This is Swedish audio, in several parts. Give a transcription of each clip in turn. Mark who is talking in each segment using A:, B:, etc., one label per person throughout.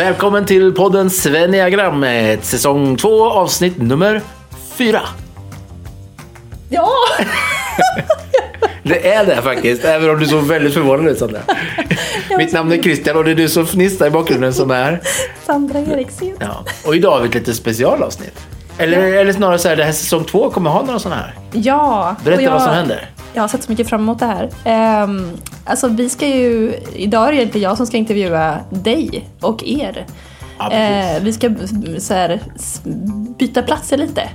A: Välkommen till podden Sveniagrammet, säsong 2, avsnitt nummer 4.
B: Ja!
A: Det är det faktiskt, även om du såg väldigt förvånad ut Sandra. Mitt namn är Christian och det är du som fnissar i bakgrunden som är...
B: Sandra Eriksen.
A: Ja. Och idag har vi ett lite specialavsnitt. Eller, eller snarare så här, det här säsong 2 kommer ha några sådana här.
B: Ja.
A: Berätta
B: jag,
A: vad som händer.
B: Jag har sett så mycket fram emot det här. Um, alltså vi ska ju, idag är det egentligen jag som ska intervjua dig och er.
A: Ja.
B: Eh, vi ska så här, byta platser lite.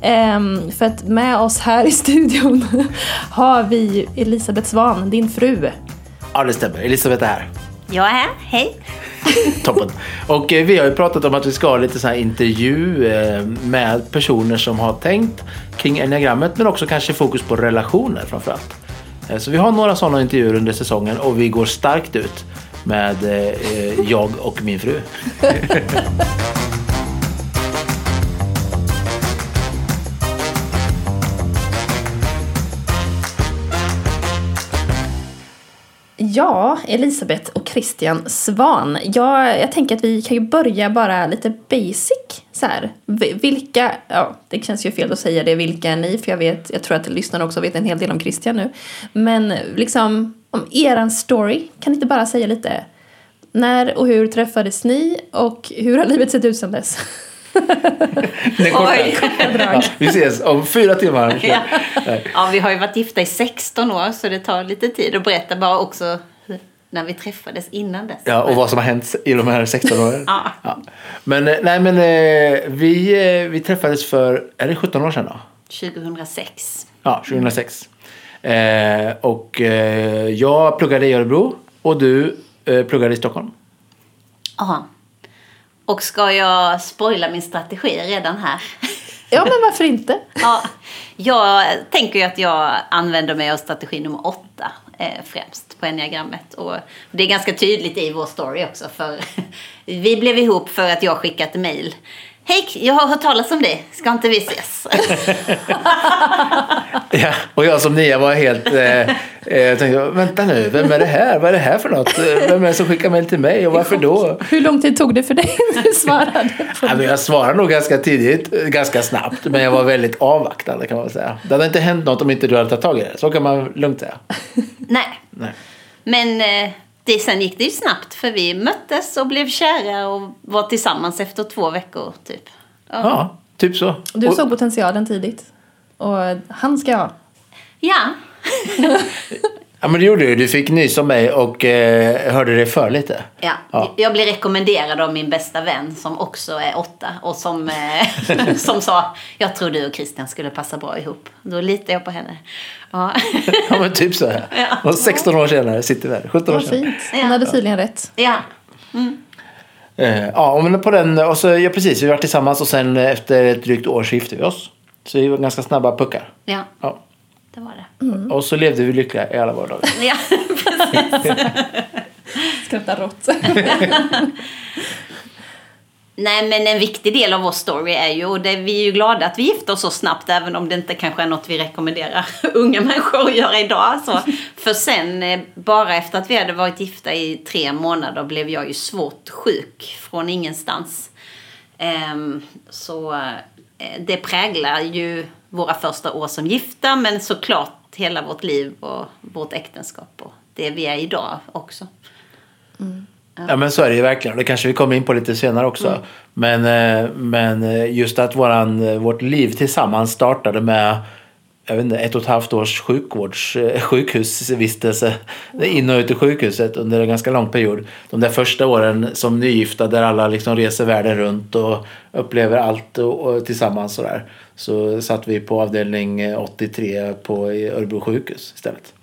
B: Ehm, för att med oss här i studion har vi Elisabeth Svan, din fru.
A: Ja, det stämmer. Elisabeth är här.
C: Jag är här, hej.
A: Toppen. Och eh, vi har ju pratat om att vi ska ha lite så här intervju eh, med personer som har tänkt kring enneagrammet men också kanske fokus på relationer framförallt. Eh, så vi har några sådana intervjuer under säsongen och vi går starkt ut med eh, eh, jag och min fru.
B: Ja, Elisabeth och Christian Svan. Jag, jag tänker att vi kan ju börja bara lite basic. Så här. Vilka, ja det känns ju fel att säga det, vilka är ni? För jag vet, jag tror att lyssnarna också vet en hel del om Christian nu. Men liksom, om eran story, kan ni inte bara säga lite? När och hur träffades ni och hur har livet sett ut sedan dess?
A: Det är korta.
C: Oj.
A: Ja, vi ses om fyra timmar.
C: Ja. Ja, vi har ju varit gifta i 16 år så det tar lite tid att berätta bara också när vi träffades innan dess.
A: Ja, och vad som har hänt i de här 16 åren.
C: Ja.
A: Men, eh, nej, men eh, vi, eh, vi träffades för, är det 17 år sedan då?
C: 2006.
A: Ja, 2006. Eh, och eh, jag pluggade i Örebro och du eh, pluggade i Stockholm.
C: Ja. Och ska jag spoila min strategi redan här?
B: Ja, men varför inte?
C: Ja, jag tänker ju att jag använder mig av strategi nummer åtta eh, främst på enneagrammet. Och det är ganska tydligt i vår story också. För vi blev ihop för att jag skickat mejl. Hej, jag har hört talas om dig. Ska inte vi ses?
A: Ja, och jag som nia var helt... Eh, eh, jag tänkte, vänta nu, vem är det här? Vad är det här för något? Vem är det som skickar mejl till mig och varför då?
B: Hur lång tid tog det för dig när du svarade?
A: Ja, men jag svarade nog ganska tidigt, ganska snabbt, men jag var väldigt avvaktande kan man säga. Det hade inte hänt något om inte du hade tagit tag i det, så kan man lugnt säga.
C: Nej,
A: Nej.
C: men eh, det, sen gick det ju snabbt för vi möttes och blev kära och var tillsammans efter två veckor typ. Ja.
A: Ja, typ så.
B: Du
A: Och-
B: såg potentialen tidigt. Och han ska ha.
C: ja.
A: Ja, men det gjorde du. Du fick nys om mig och eh, hörde dig för lite.
C: Ja,
A: Ja.
C: jag blev rekommenderad av min bästa vän som också är åtta och som, eh, som sa jag tror du och Christian skulle passa bra ihop. Då litar jag på henne. Ja,
A: Ja, men typ så. Här.
C: Ja.
A: Och 16 år senare sitter vi här. 17 år senare.
B: fint.
C: Ja.
B: Han hade tydligen rätt.
C: ja.
A: Eh, ja, men på den, och så, ja, precis, vi var tillsammans och sen efter ett drygt år så gifte vi oss. Så vi var ganska snabba puckar.
C: ja
A: Ja.
C: Det var det.
A: Och så levde vi lyckliga i alla våra dagar.
C: Ja, precis.
B: Skrattar rått.
C: Nej, men en viktig del av vår story är ju, och det, vi är ju glada att vi gifte oss så snabbt, även om det inte kanske är något vi rekommenderar unga människor att göra idag. Så. För sen, eh, bara efter att vi hade varit gifta i tre månader, blev jag ju svårt sjuk från ingenstans. Ehm, så eh, det präglar ju våra första år som gifta, men såklart hela vårt liv och vårt äktenskap och det vi är idag också.
A: Ja men så är det ju verkligen. Det kanske vi kommer in på lite senare också. Men, eh, men eh, just att våran, eh, vårt liv tillsammans startade med jag vet inte, ett och ett halvt års sjukvårds, sjukhusvistelse in och ut i sjukhuset under en ganska lång period. De där första åren som nygifta där alla liksom reser världen runt och upplever allt och, och tillsammans sådär. Så satt vi på avdelning eh, 83 på Örebro sjukhus istället.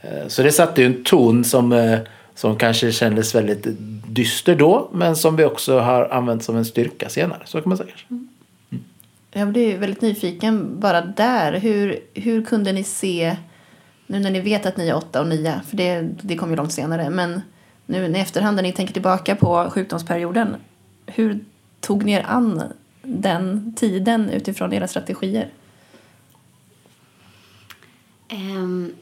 A: Eh, Så det satte ju en ton som, eh, som kanske kändes väldigt dyster då men som vi också har använt som en styrka senare. Så kan man säga. kanske.
B: Jag blir väldigt nyfiken bara där. Hur, hur kunde ni se, nu när ni vet att ni är åtta och nio, för det, det kom ju långt senare, men nu i efterhand när ni tänker tillbaka på sjukdomsperioden, hur tog ni er an den tiden utifrån era strategier?
C: Um,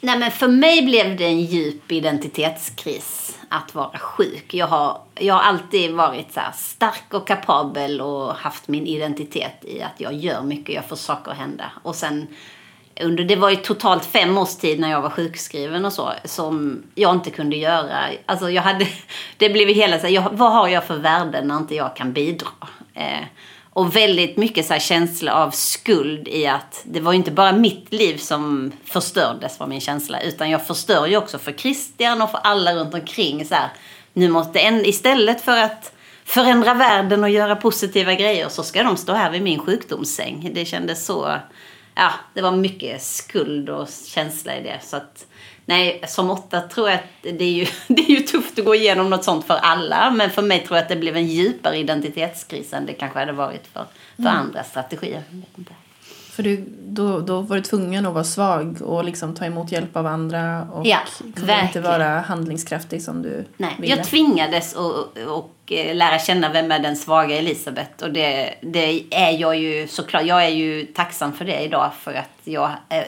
C: Nej men för mig blev det en djup identitetskris att vara sjuk. Jag har, jag har alltid varit så stark och kapabel och haft min identitet i att jag gör mycket, jag får saker att hända. Och sen under, det var ju totalt fem års tid när jag var sjukskriven och så, som jag inte kunde göra. Alltså jag hade, det blev hela så här, jag, vad har jag för värde när inte jag kan bidra? Eh, och väldigt mycket så här känsla av skuld i att det var ju inte bara mitt liv som förstördes var min känsla. Utan jag förstör ju också för Christian och för alla runt omkring. Så här, nu måste en, istället för att förändra världen och göra positiva grejer så ska de stå här vid min sjukdomssäng. Det kändes så, ja, det var mycket skuld och känsla i det. Så att, nej, som åtta tror jag att det är, ju, det är ju tufft att gå igenom något sånt för alla. Men för mig tror jag att det blev en djupare identitetskris än det kanske hade varit för, för
B: Mm.
C: andra strategier.
B: För du, då, då var du tvungen att vara svag och liksom ta emot hjälp av andra och
C: Ja,
B: inte vara handlingskraftig som du
C: Nej,
B: ville.
C: jag tvingades att och eh, lära känna vem är den svaga Elisabeth. Och det, det är jag ju såklart. Jag är ju tacksam för det idag. För att jag, eh,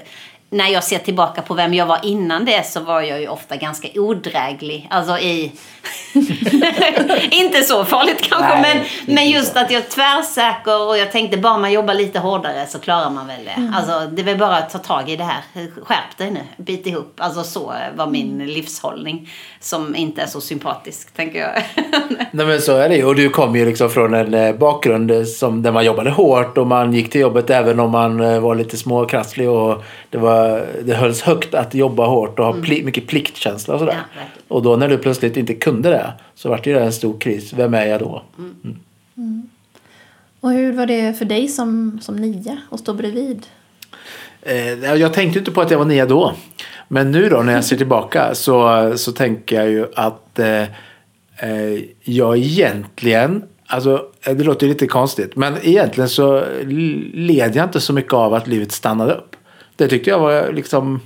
C: när jag ser tillbaka på vem jag var innan det så var jag ju ofta ganska odräglig. Alltså i... Inte så farligt kanske,
A: Nej,
C: men, men just att jag är tvärsäker och jag tänkte bara man jobbar lite hårdare så klarar man väl det. Alltså det är väl bara att ta tag i det här. Skärp dig nu, bit ihop. Alltså så var min livshållning. Som inte är så sympatisk, tänker jag.
A: Nej men så är det ju. Och du kom ju liksom från en eh, bakgrund som, där man jobbade hårt och man gick till jobbet även om man eh, var lite småkrasslig och det, var, det hölls högt att jobba hårt och ha pli, mycket pliktkänsla och sådär.
C: Mm. Ja,
A: och då när du plötsligt inte kunde det så vart det en stor kris. Vem är jag då?
B: Och hur var det för dig som, som nia att stå bredvid?
A: Eh, jag tänkte inte på att jag var nia då. Men nu då när jag ser tillbaka så, så tänker jag ju att eh, eh, jag egentligen, alltså eh, det låter ju lite konstigt, men egentligen så led jag inte så mycket av att livet stannade upp. Det tyckte jag var liksom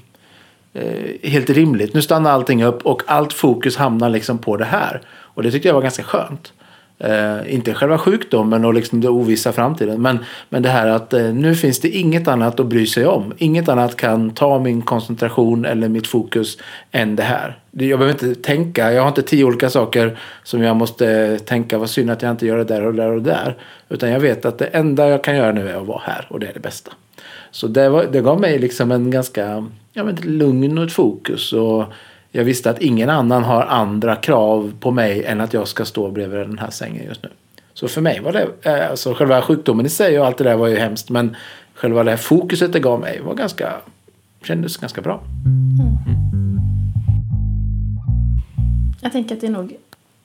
A: eh, helt rimligt. Nu stannar allting upp och allt fokus hamnar liksom på det här. Och det tyckte jag var ganska skönt. Eh, inte själva sjukdomen och liksom det ovissa framtiden. Men, men det här att eh, nu finns det inget annat att bry sig om. Inget annat kan ta min koncentration eller mitt fokus än det här. Jag behöver inte tänka. Jag har inte tio olika saker som jag måste tänka. Vad synd att jag inte gör det där och där och där. Utan jag vet att det enda jag kan göra nu är att vara här. Och det är det bästa. Så det, var, det gav mig liksom en ganska ja, men ett lugn och ett fokus. Och jag visste att ingen annan har andra krav på mig än att jag ska stå bredvid den här sängen just nu. Så för mig var det, eh, alltså själva sjukdomen i sig och allt det där var ju hemskt. Men själva det här fokuset det gav mig var ganska, kändes ganska bra.
B: Jag tänker att det är nog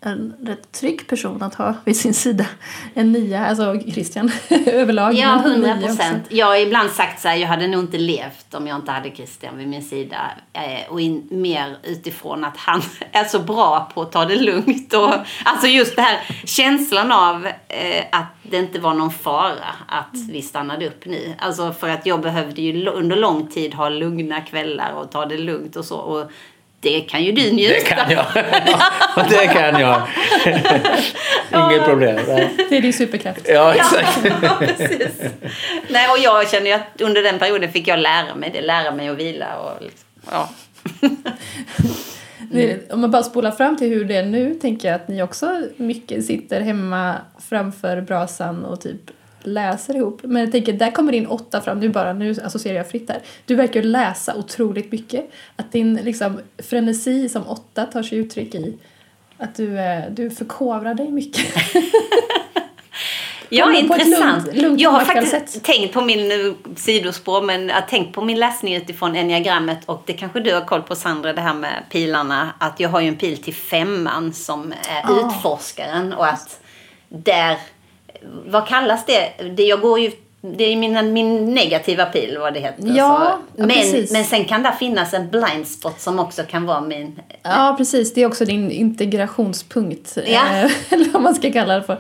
B: en rätt trygg person att ha vid sin sida. En nia, alltså Christian överlag.
C: Ja, hundra procent. Jag har ibland sagt så här, jag hade nog inte levt om jag inte hade Christian vid min sida. Eh, och in, mer utifrån att han är så bra på att ta det lugnt. Och, alltså just det här känslan av eh, att det inte var någon fara att vi stannade upp nu. Alltså för att jag behövde ju under lång tid ha lugna kvällar och ta det lugnt och så. Och det kan ju du njuta
A: Det kan jag. Ja, det kan jag. Inget problem.
B: Det är din superkraft.
A: Ja, exakt.
C: Ja, precis. Nej, och jag känner ju att under den perioden fick jag lära mig det. Lära mig att vila och liksom, ja.
B: Det, om man bara spolar fram till hur det är nu tänker jag att ni också mycket sitter hemma framför brasan och typ läser ihop. Men jag tänker, där kommer din åtta fram. Nu bara, nu associerar jag fritt här. Du verkar ju läsa otroligt mycket. Att din liksom, frenesi som åtta tar sig uttryck i att du, eh, du förkovrar dig mycket.
C: Ja, intressant.
B: lugnt- lugnt
C: jag har faktiskt
B: sätt.
C: tänkt på min eh, sidospår, men jag tänkt på min läsning utifrån enneagrammet och det kanske du har koll på Sandra, det här med pilarna. Att jag har ju en pil till femman som är
B: Ah.
C: utforskaren och att där, vad kallas det? det jag går ju det är min, min negativa pil vad det heter.
B: Ja,
C: men,
B: precis.
C: men sen kan det finnas en blind spot som också kan vara min...
B: Ja, precis. Det är också din integrationspunkt.
C: Ja.
B: eh, Eller vad man ska kalla det för.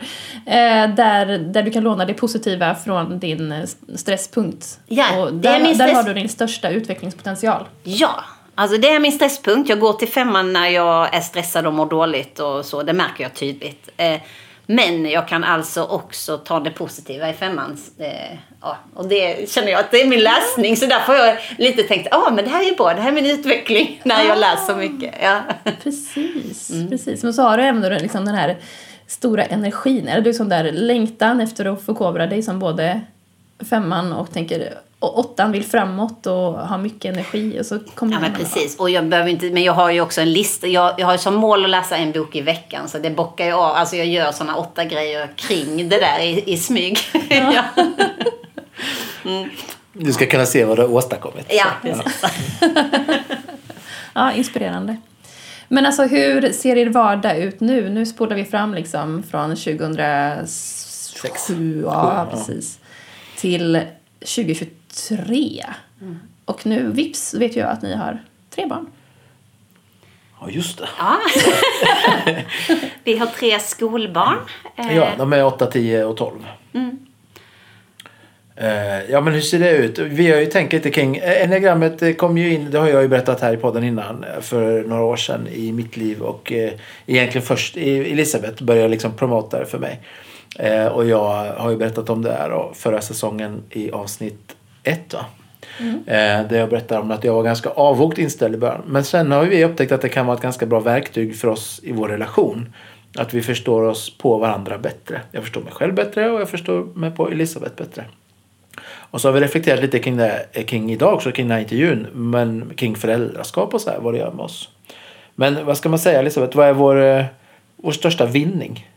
B: Eh, Där, där du kan låna det positiva från din stresspunkt.
C: Ja,
B: och där, där
C: stress-
B: har du din största utvecklingspotential.
C: Ja, alltså det är min stresspunkt. Jag går till femman när jag är stressad och mår dåligt och så. Det märker jag tydligt. Eh, Men jag kan alltså också ta det positiva i femman. Eh, ja, och det känner jag att det är min läsning. Så därför har jag lite tänkt, ja ah, men det här är bra, det här är min utveckling. När jag läser mycket. Ja.
B: Precis, mm. precis. Men så har du även liksom den här stora energin. Eller du som där längtan efter att förkovra dig som både femman och tänker och åttan vill framåt och ha mycket energi och så kommer
C: Ja men precis och jag behöver inte, men jag har ju också en lista. Jag, jag har som mål att läsa en bok i veckan så det bockar jag av. Alltså jag gör sådana åtta grejer kring det där i, i smyg. Ja.
A: mm. Du ska kunna se vad du har åstadkommit.
C: Ja, precis.
B: Ja. ja, inspirerande. Men alltså hur ser er vardag ut nu? Nu spolar vi fram liksom från 2007, ja, precis, till 2023. Mm. Och nu vips vet jag att ni har tre barn.
A: Ja, just det.
C: Ja. vi har tre skolbarn.
A: Ja, de är 8, 10 och 12. Mm. Eh, ja men hur ser det ut? Vi har ju tänkt lite kring, eh, enneagrammet kom ju in, det har jag ju berättat här i podden innan, eh, för några år sedan i mitt liv och egentligen först Elisabeth började liksom promota det för mig. Och jag har ju berättat om det här förra säsongen i avsnitt ett va? Mm. där jag berättar om att jag var ganska avvokt inställd i början. Men sen har vi upptäckt att det kan vara ett ganska bra verktyg för oss i vår relation. Att vi förstår oss på varandra bättre. Jag förstår mig själv bättre och jag förstår mig på Elisabeth bättre. Och så har vi reflekterat lite kring det kring idag också, kring den här intervjun. Men kring föräldraskap och så här, vad det gör med oss. Men vad ska man säga Elisabeth, vad är vår, eh, vår största vinning?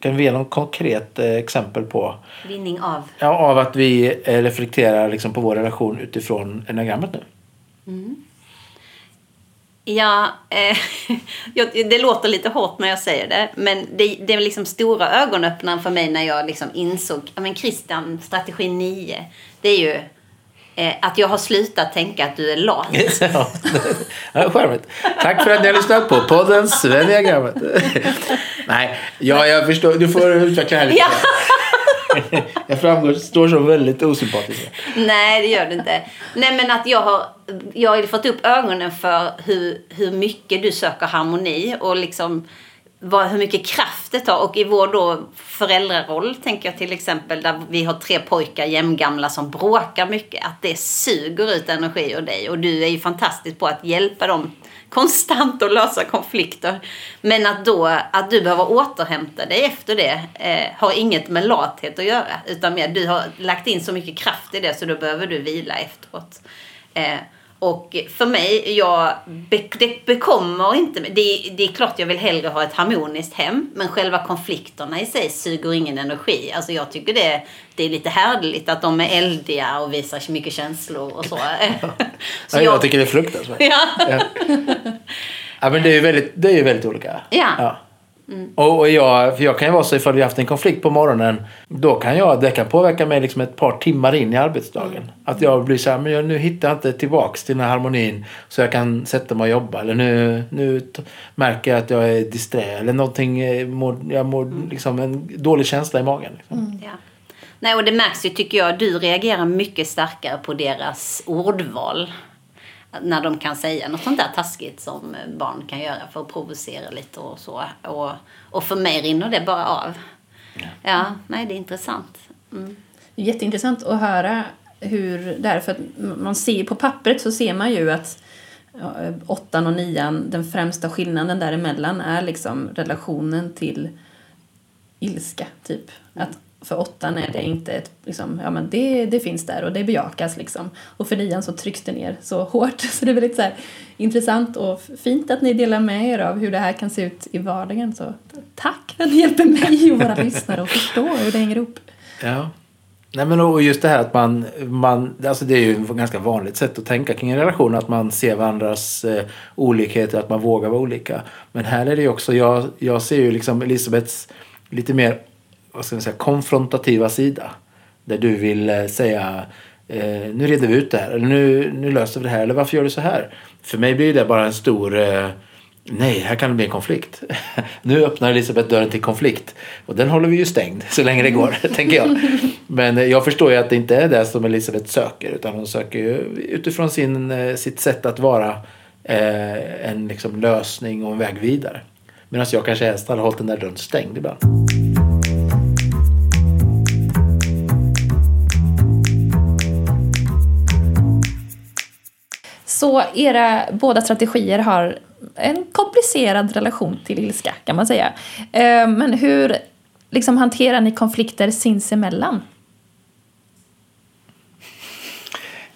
A: Kan vi ge något konkret eh, exempel på?
C: Vinning av?
A: Ja, av att vi eh, reflekterar liksom på vår relation utifrån enagrammet nu. Mm.
C: Ja, eh, det låter lite hårt när jag säger det. Men det, det är liksom stora ögonöppnaren för mig när jag liksom insåg, ja men Christian, strategi 9, det är ju eh, att jag har slutat tänka att du är lat.
A: ja, charmigt. Tack för att ni har lyssnat på podden Svendiagrammet. Nej, ja, jag förstår. Du får utveckla här lite. Ja. jag framgår, står så väldigt osympatisk.
C: Nej, det gör du inte. Nej, men att jag har, jag har fått upp ögonen för hur, hur mycket du söker harmoni och liksom vad, hur mycket kraft det tar. Och i vår då föräldraroll, tänker jag till exempel, där vi har tre pojkar jämngamla som bråkar mycket, att det suger ut energi ur dig. Och du är ju fantastisk på att hjälpa dem konstant att lösa konflikter. Men att då, att du behöver återhämta dig efter det eh, har inget med lathet att göra. Utan mer, du har lagt in så mycket kraft i det så då behöver du vila efteråt. Eh, och för mig, jag, det bekommer inte det, det är klart jag vill hellre ha ett harmoniskt hem. Men själva konflikterna i sig suger ingen energi. Alltså jag tycker det, det är lite härligt att de är eldiga och visar mycket känslor och så.
A: så jag, jag tycker det är fruktansvärt. Ja. ja. men det är ju väldigt, det är väldigt olika.
C: Ja. ja.
A: Mm. Och, jag, för jag kan ju vara så ifall vi haft en konflikt på morgonen. Då kan jag, det kan påverka mig liksom ett par timmar in i arbetsdagen. Mm. Att jag blir så här, men jag, nu hittar jag inte tillbaks till den här harmonin. Så jag kan sätta mig och jobba. Eller nu, nu märker jag att jag är disträ. Eller någonting, eh, jag mår mm. liksom en dålig känsla i magen. Liksom.
C: Mm. Ja. Nej, och det märks ju tycker jag. Du reagerar mycket starkare på deras ordval när de kan säga något sånt där taskigt som barn kan göra för att provocera lite och så. Och, och för mig rinner det bara av. Ja, ja nej det är intressant. Mm.
B: Jätteintressant att höra hur det är, för att man ser på pappret så ser man ju att ja, åttan och nian, den främsta skillnaden däremellan är liksom relationen till ilska, typ. Att för åttan är det inte ett, liksom, ja men det, det finns där och det bejakas liksom. Och för nian så trycks det ner så hårt. Så det är väldigt så här, intressant och fint att ni delar med er av hur det här kan se ut i vardagen. Så tack för att ni hjälper mig och våra lyssnare att förstå hur det hänger ihop.
A: Ja. Nej men och just det här att man, man alltså det är ju ett ganska vanligt sätt att tänka kring en relation att man ser varandras eh, olikheter, att man vågar vara olika. Men här är det ju också, jag, jag ser ju liksom Elisabeths lite mer vad ska man säga, konfrontativa sida. Där du vill eh, säga eh, nu reder vi ut det här, eller nu, nu löser vi det här, eller varför gör du så här? För mig blir det bara en stor eh, Nej, här kan det bli en konflikt. nu öppnar Elisabeth dörren till konflikt. Och den håller vi ju stängd så länge det går, tänker jag. Men eh, jag förstår ju att det inte är det som Elisabeth söker. Utan hon söker ju utifrån sin, eh, sitt sätt att vara eh, en liksom lösning och en väg vidare. Medan jag kanske helst hade hållit den där dörren stängd ibland.
B: Så era båda strategier har en komplicerad relation till ilska kan man säga. Eh, men hur liksom, hanterar ni konflikter sinsemellan?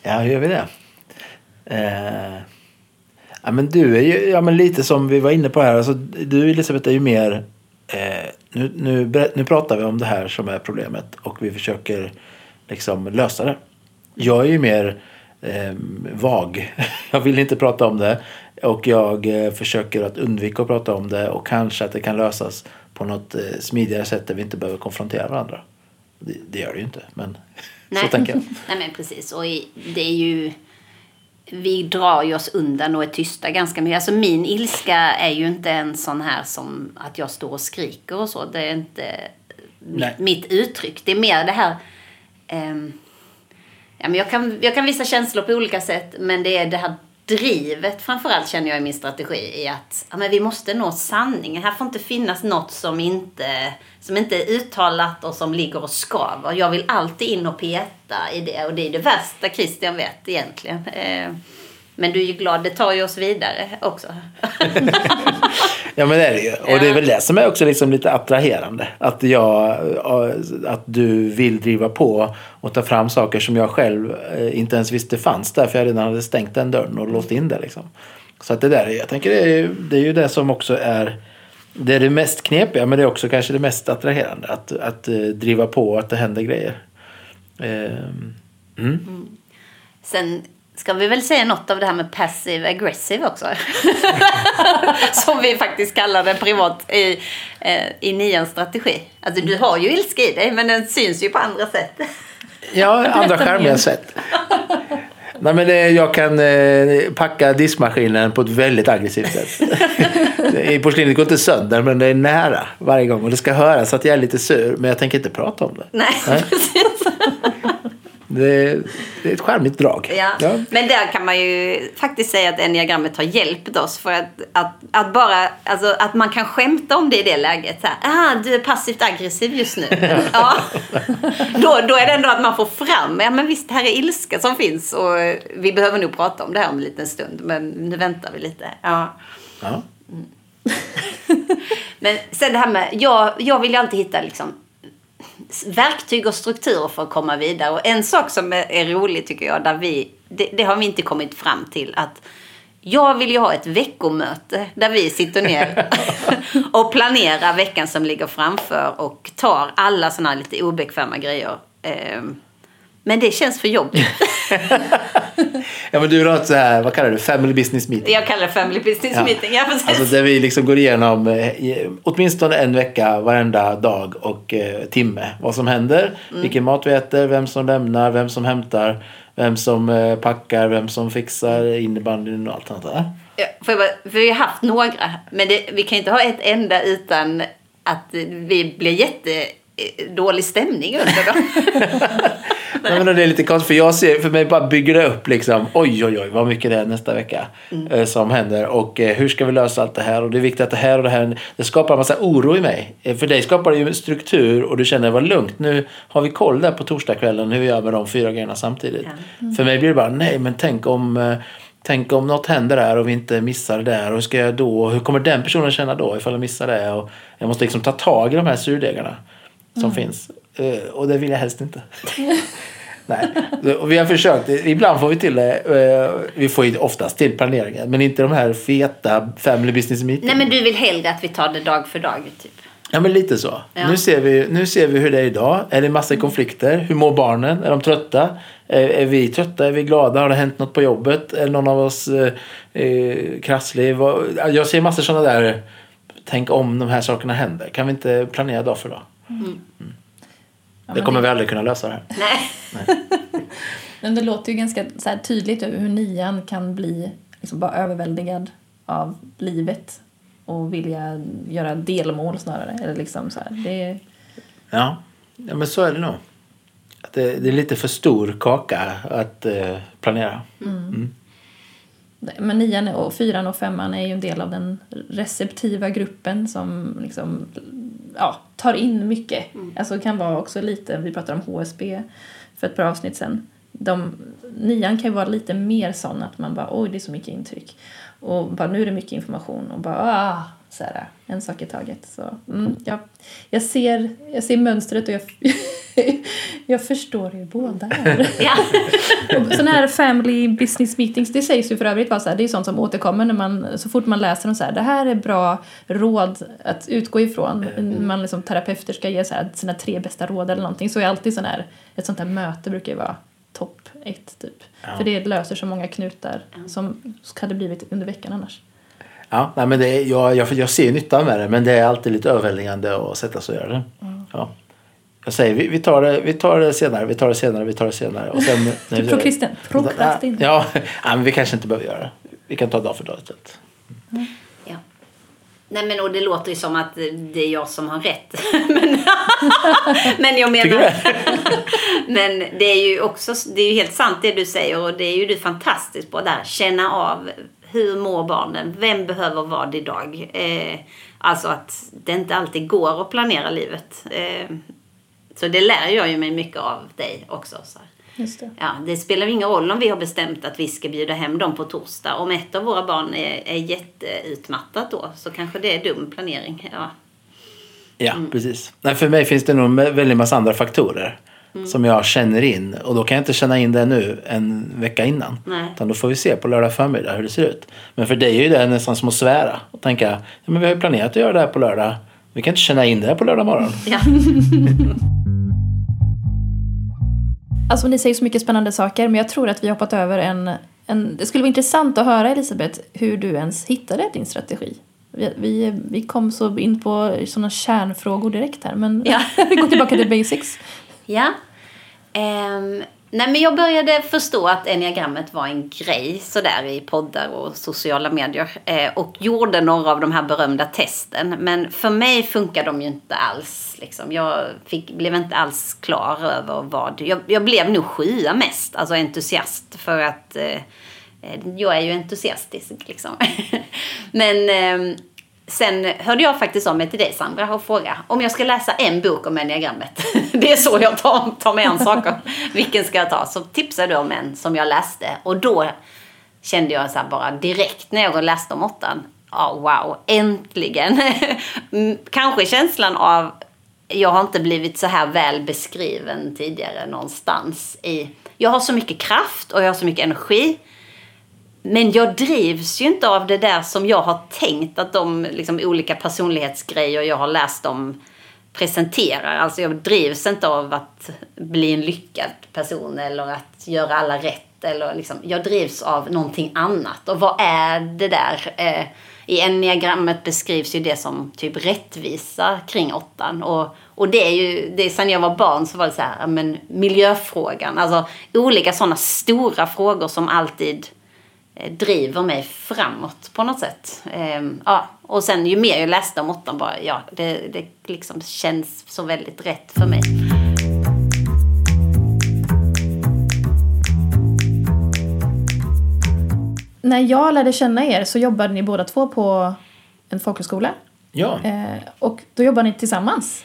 A: Ja, hur gör vi det? Eh, ja, men du är ju ja, men lite som vi var inne på här. Alltså, du Elisabeth är ju mer... Eh, nu, nu, nu pratar vi om det här som är problemet och vi försöker liksom lösa det. Jag är ju mer eh, vag. Jag vill inte prata om det. Och jag eh, försöker att undvika att prata om det och kanske att det kan lösas på något eh, smidigare sätt där vi inte behöver konfrontera varandra. Det, det gör det ju inte, men
C: Nej.
A: så tänker jag.
C: Nej men precis. Och det är ju... Vi drar ju oss undan och är tysta ganska mycket. Alltså min ilska är ju inte en sån här som att jag står och skriker och så. Det är inte mitt, mitt uttryck. Det är mer det här... ehm, ja, men jag, kan, jag kan visa känslor på olika sätt. Men det är det här drivet framförallt känner jag i min strategi. I att ja, men vi måste nå sanningen. Här får inte finnas något som inte, som inte är uttalat och som ligger och skaver. Jag vill alltid in och peta i det. Och det är det värsta Christian vet egentligen. Eh, men du är ju glad, det tar ju oss vidare också.
A: Ja men det är det ju. Och det är väl det som är också liksom lite attraherande. Att, jag, att du vill driva på och ta fram saker som jag själv eh, inte ens visste fanns där. För jag redan hade stängt den dörren och låst in det liksom. Så att det där, jag tänker det är, ju- det är ju det som också är det är det mest knepiga men det är också kanske det mest attraherande. Att, att eh, driva på och att det händer grejer. Ehm, mm.
C: Sen ska vi väl säga något av det här med passive aggressive också. Som vi faktiskt kallar det privat i, eh, i nians strategi. Alltså du har ju ilska i dig men den syns ju på andra sätt.
A: Ja, andra skärmiga sätt. Nej, men det, jag kan eh, packa diskmaskinen på ett väldigt aggressivt sätt. Porslinet går inte sönder men det är nära varje gång och det ska höras att jag är lite sur men jag tänker inte prata om det.
C: Nej,
A: Nej.
C: precis.
A: Det, det är ett charmigt drag.
C: Ja.
A: Ja.
C: Men där kan man ju faktiskt säga att enneagrammet har hjälpt oss för att, att, att bara, alltså att man kan skämta om det i det läget. Så här, ah, du är passivt aggressiv just nu. ja. då, då är det ändå att man får fram, ja men visst, här är ilska som finns och vi behöver nog prata om det här om en liten stund, men nu väntar vi lite. Ja.
A: Ja.
C: Men sen det här med, jag, jag vill ju alltid hitta liksom verktyg och strukturer för att komma vidare. Och en sak som är, är rolig tycker jag, där vi, det, det har vi inte kommit fram till, att jag vill ju ha ett veckomöte där vi sitter ner och planerar veckan som ligger framför och tar alla sådana lite obekväma grejer. Ehm, Men det känns för jobbigt.
A: ja men du har något så här, vad kallar du Family business meeting?
C: Jag kallar det family business meeting. Ja, precis.
A: Alltså där vi liksom går igenom eh, åtminstone en vecka varenda dag och eh, timme. Vad som händer,
C: Mm.
A: vilken mat vi äter, vem som lämnar, vem som hämtar, vem som eh, packar, vem som fixar innebandyn och allt sånt där.
C: Ja, jag bara, för vi har haft några, men det, vi kan inte ha ett enda utan att vi blir jättedålig stämning under dem.
A: Nej. men det är lite konstigt för jag ser, för mig bara bygger det upp liksom, oj oj oj vad mycket det är nästa vecka
C: Mm.
A: eh, som händer och eh, hur ska vi lösa allt det här och det är viktigt att det här och det här, det skapar en massa oro i mig. Eh, för dig skapar det ju struktur och du känner vad lugnt, nu har vi koll där på torsdagskvällen hur vi gör med de fyra grejerna samtidigt. För mig blir det bara, nej men tänk om Tänk om något händer där och vi inte missar det där. Och hur ska jag då? Hur kommer den personen känna då ifall jag missar det? Och jag måste liksom ta tag i de här surdegarna som finns. Eh, Och det vill jag helst inte. Nej, och vi har försökt. Ibland får vi till det. eh, Vi får ju oftast till planeringen. Men inte de här feta family business meeting.
C: Nej men du vill hellre att vi tar det dag för dag typ.
A: Ja men lite så.
C: Ja.
A: Nu, ser vi, nu ser vi hur det är idag. Är det massa konflikter? Hur mår barnen? Är de trötta? Är, är vi trötta? Är vi glada? Har det hänt något på jobbet? Är någon av oss eh, eh, krasslig? Jag ser massor sådana där. Tänk om de här sakerna händer. Kan vi inte planera dag för dag? Mm. Det kommer vi aldrig kunna lösa det här.
C: Nej.
B: Men det låter ju ganska så tydligt hur nian kan bli liksom bara överväldigad av livet och vilja göra delmål snarare. Eller liksom så här, det,
A: Ja, ja men så är det nog. Att det, det är lite för stor kaka att eh, planera.
B: men nian och fyran och femman är ju en del av den receptiva gruppen som liksom, ja, tar in mycket. Alltså kan vara också lite, vi pratade om HSB för ett par avsnitt sen. de, nian kan ju vara lite mer sån att man bara oj det är så mycket intryck. Och bara nu är det mycket information och bara ah, så här, en sak i taget. Så, mm, jag, jag, ser, jag ser mönstret och jag, jag förstår hur båda.
C: Ja.
B: Sådana här family business meetings, det sägs ju för övrigt vara så här, det är sånt som återkommer när man, så fort man läser dem så här, det här är bra råd att utgå ifrån. Man liksom, terapeuter ska ge så här, sina tre bästa råd eller någonting, så är alltid sån här, ett sånt här möte brukar ju vara topp ett typ.
A: Ja.
B: För det löser så många knutar som hade blivit under veckan annars.
A: Ja, nej, men det är, jag, jag, jag ser nyttan med det men det är alltid lite överväldigande att sätta sig och göra det. Ja. Jag säger vi, vi, tar det, vi tar det senare, vi tar det senare, vi tar det senare. Och sen, när vi-
B: Prokrastin- prokrastin.
A: Ja, ja, men vi kanske inte behöver göra det. Vi kan ta dag för dag istället.
C: Ja. Nej men och det låter ju som att det är jag som har rätt. men, men jag
A: du
C: menar...
A: det?
C: men det är ju också det är ju helt sant det du säger och det är ju du fantastiskt på där. Känna av hur mår barnen? Vem behöver vad idag? Eh, alltså att det inte alltid går att planera livet. Eh, så det lär jag ju mig mycket av dig också. Så
B: det.
C: Ja, det spelar ingen roll om vi har bestämt att vi ska bjuda hem dem på torsdag. Om ett av våra barn är, är jätteutmattat då så kanske det är dum planering. Ja.
A: Ja,
C: Mm.
A: precis. Nej, för mig finns det nog en väldigt massa andra faktorer
C: Mm.
A: som jag känner in. Och då kan jag inte känna in det nu en vecka innan.
C: Nej.
A: Utan då får vi se på lördag förmiddag hur det ser ut. Men för dig är ju det nästan som att svära och tänka ja, men vi har ju planerat att göra det här på lördag. Vi kan inte känna in det här på lördag morgon.
C: Ja.
B: Alltså ni säger så mycket spännande saker men jag tror att vi har hoppat över en, en... Det skulle vara intressant att höra Elisabeth hur du ens hittade din strategi. Vi, vi, vi kom så in på sådana kärnfrågor direkt här men
C: Ja.
B: vi går tillbaka till basics
C: ja. Um, nej men jag började förstå att enneagrammet var en grej sådär i poddar och sociala medier. Uh, och gjorde några av de här berömda testen. Men för mig funkar de ju inte alls. Liksom. Jag fick, blev inte alls klar över vad... Jag, jag blev nog sjua mest, alltså entusiast. För att uh, jag är ju entusiastisk liksom. Men Um, sen hörde jag faktiskt av mig till dig Sandra och frågade om jag ska läsa en bok om enneagrammet. Det är så jag tar, tar mig an saker. Vilken ska jag ta? Så tipsade du om en som jag läste och då kände jag så bara direkt när jag läste om åttan. Ja, wow, äntligen! Mm, Kanske känslan av jag har inte blivit så här väl beskriven tidigare någonstans. I, jag har så mycket kraft och jag har så mycket energi. Men jag drivs ju inte av det där som jag har tänkt att de liksom, olika personlighetsgrejer jag har läst om presenterar. Alltså jag drivs inte av att bli en lyckad person eller att göra alla rätt. Eller liksom, jag drivs av någonting annat. Och vad är det där? Eh, I enneagrammet beskrivs ju det som typ rättvisa kring åttan. Och, och det är ju, det sen jag var barn så var det så här, ja, men miljöfrågan. Alltså olika sådana stora frågor som alltid eh, driver mig framåt på något sätt. Ehm, ja. Och sen ju mer jag läste om åttan bara, ja, det, det liksom känns så väldigt rätt för mig.
B: När jag lärde känna er så jobbade ni båda två på en folkhögskola.
A: Ja.
B: Eh, och då jobbade ni tillsammans.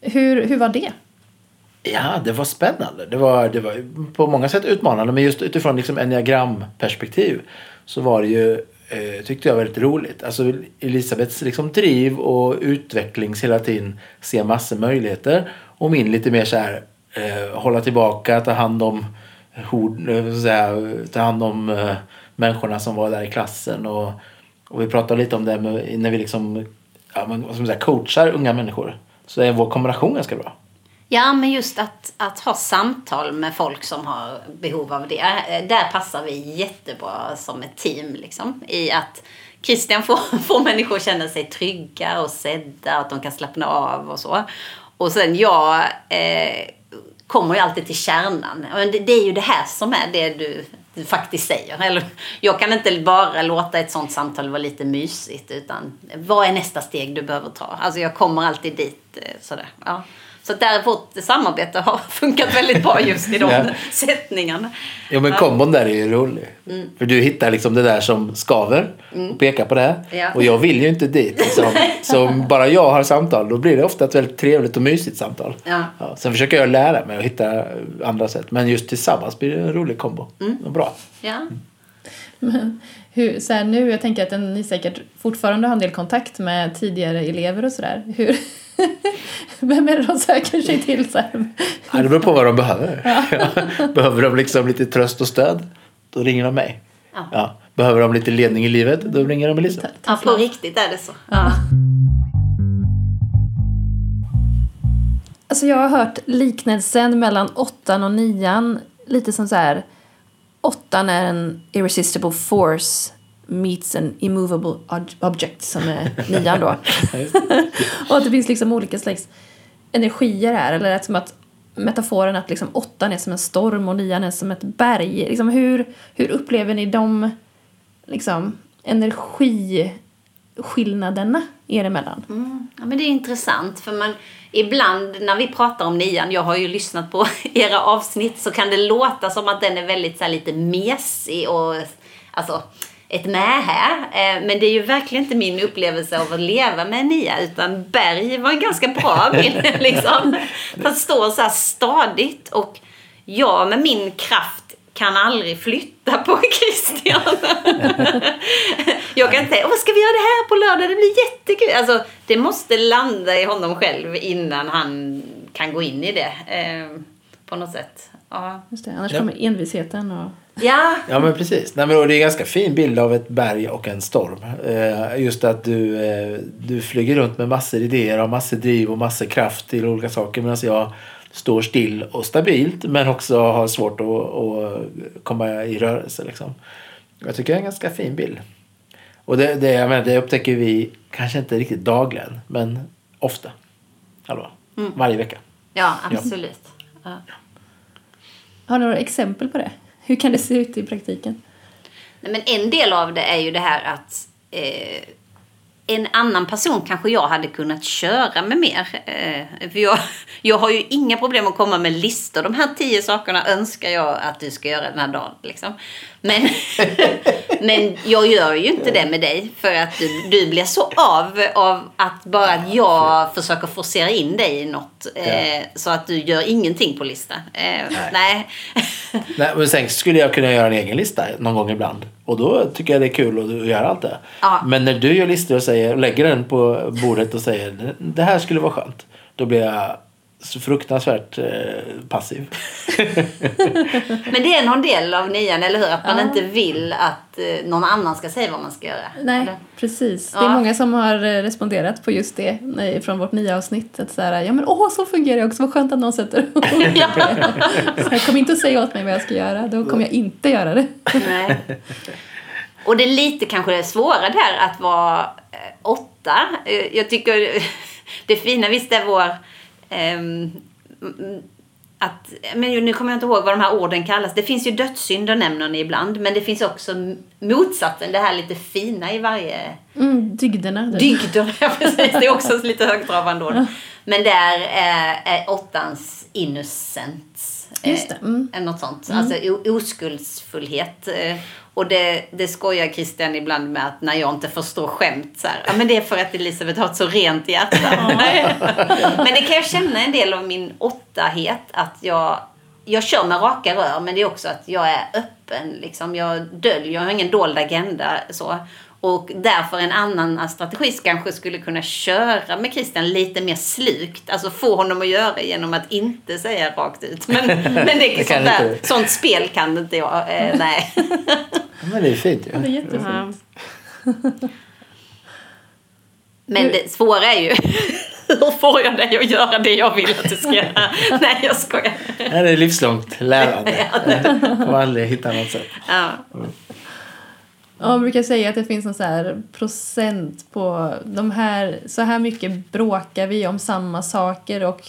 B: Hur, hur var det?
A: Ja, det var spännande. Det var, det var på många sätt utmanande men just utifrån liksom enneagramperspektiv så var det ju, eh, tyckte jag, väldigt roligt. Alltså Elisabeths liksom driv och utvecklings hela tiden se massor möjligheter och min lite mer så här eh, hålla tillbaka, ta hand om hord, eh, så här, ta hand om eh, människorna som var där i klassen och, och vi pratade lite om det med, när vi liksom ja, men, som så här, coachar unga människor. Så är vår kombination ganska bra.
C: Ja, men just att, att ha samtal med folk som har behov av det. Där passar vi jättebra som ett team. Liksom, I att Christian får, får människor att känna sig trygga och sedda. Att de kan slappna av och så. Och sen jag eh, kommer ju alltid till kärnan. Men det, det är ju det här som är det du, du faktiskt säger. Eller, jag kan inte bara låta ett sånt samtal vara lite mysigt. Utan vad är nästa steg du behöver ta? Alltså jag kommer alltid dit. Eh, sådär. Ja. Så där vårt samarbete har funkat väldigt bra just i de
A: Ja.
C: sättningarna.
A: Jo men kombon där är ju rolig.
C: Mm.
A: För du hittar liksom det där som skaver och pekar på det.
C: Ja.
A: Och jag vill ju inte dit. Liksom. Så om bara jag har samtal då blir det ofta ett väldigt trevligt och mysigt samtal.
C: Ja.
A: sen försöker jag lära mig och hitta andra sätt. Men just tillsammans blir det en rolig kombo.
C: Mm.
A: Och bra.
C: Ja.
B: Men hur, så här, nu, jag tänker att ni säkert fortfarande har en del kontakt med tidigare elever och sådär. Hur... Vem är det de söker sig till? Här?
A: Ja, det beror på vad de behöver. behöver de liksom lite tröst och stöd? Då ringer de mig.
C: Ja.
A: Ja. Behöver de lite ledning i livet? Då ringer de Elisa.
C: ja, på riktigt är det så.
B: Ja. Alltså jag har hört liknelsen mellan åttan och nian lite som så här. Åttan är en irresistible force meets an immovable ob- object som är nian då. och att det finns liksom olika slags energier här. Eller att som att metaforen att liksom åttan är som en storm och nian är som ett berg. Liksom hur, hur upplever ni de liksom, energiskillnaderna er emellan?
C: Mm. Ja, men det är intressant för man ibland när vi pratar om nian, jag har ju lyssnat på era avsnitt, så kan det låta som att den är väldigt så här, lite mesig och alltså ett mähä. Eh, Men det är ju verkligen inte min upplevelse av att leva med en nia utan berg var en ganska bra bild liksom. För att stå så här stadigt och jag med min kraft kan aldrig flytta på Christian. jag kan inte säga, "Åh, ska vi göra det här på lördag? Det blir jättekul. Alltså, det måste landa i honom själv innan han kan gå in i det. Eh, på något sätt. Ja.
B: Just det, annars
A: Ja.
B: kommer envisheten och...
C: ja.
A: Ja men precis. Nej, men då, det är en ganska fin bild av ett berg och en storm. Eh, just att du, eh, du flyger runt med massor idéer och massor driv och massor kraft till olika saker medan jag står still och stabilt men också har svårt att, att komma i rörelse. Liksom. Jag tycker det är en ganska fin bild. Och det, det, jag menar, det upptäcker vi kanske inte riktigt dagligen men ofta. Hallå. Varje vecka.
C: ja, absolut. Ja.
B: Har ni några exempel på det? Hur kan det se ut i praktiken?
C: Nej, men en del av det är ju det här att eh, en annan person kanske jag hade kunnat köra med mer. Eh, för jag, jag har ju inga problem att komma med listor. De här tio sakerna önskar jag att du ska göra den här dagen. Liksom. Men, men jag gör ju inte det med dig för att du, du blir så av av att bara att jag försöker forcera in dig i något. Eh, så att du gör ingenting på listan. Eh, nej.
A: Nej, men sen skulle jag kunna göra en egen lista någon gång ibland. Och då tycker jag det är kul att göra allt det.
C: Ja.
A: Men när du gör listor och säger, lägger den på bordet och säger det här skulle vara skönt. Då blir jag så fruktansvärt eh, passiv.
C: Men det är någon del av nian, eller hur? Att man
B: Ja.
C: inte vill att eh, någon annan ska säga vad man ska göra.
B: Nej,
C: Eller?
B: precis. Det
C: Ja.
B: är många som har eh, responderat på just det nej, från vårt nya avsnitt. Att så här, ja men åh, så fungerar jag också. Vad skönt att någon sätter ord. så här, Kom inte och säg åt mig vad jag ska göra. Då kommer jag inte göra det.
C: Nej. Och det är lite kanske det svåra där att vara eh, åtta. Eh, jag tycker det fina visst är vår... ehm, mm, att, men nu kommer jag inte ihåg vad de här orden kallas. Det finns ju dödssynder nämner ni ibland. Men det finns också motsatsen, det här lite fina i varje
B: Mm, dygderna. där.
C: Dygder, ja precis. Det är också lite högtravande ord. Men där är, är åttans innocence.
B: Just det, mm.
C: Eh, något sånt. Alltså o- oskuldsfullhet. Eh, Och det, det skojar Christian ibland med att när jag inte förstår skämt så här, ja men det är för att Elisabeth har ett så rent hjärta. men det kan jag känna en del av min åttahet att jag jag kör med raka rör men det är också att jag är öppen. Liksom. Jag döljer, jag har ingen dold agenda. Så. Och därför en annan strategi kanske skulle kunna köra med Christian lite mer slukt. Alltså få honom att göra genom att inte säga rakt ut. Men, men det är
A: kan
C: sånt, där, sånt spel kan inte jag. Eh, nej.
A: Men det är fint ju.
B: Det är jättefint.
C: Men det svåra är ju hur får jag dig att göra det jag vill att du ska göra? Nej, jag skojar.
A: Det är livslångt lärande. Kommer aldrig hitta något sätt.
C: Ja.
B: Ja, man brukar säga att det finns en så här procent på de här, så här mycket bråkar vi om samma saker och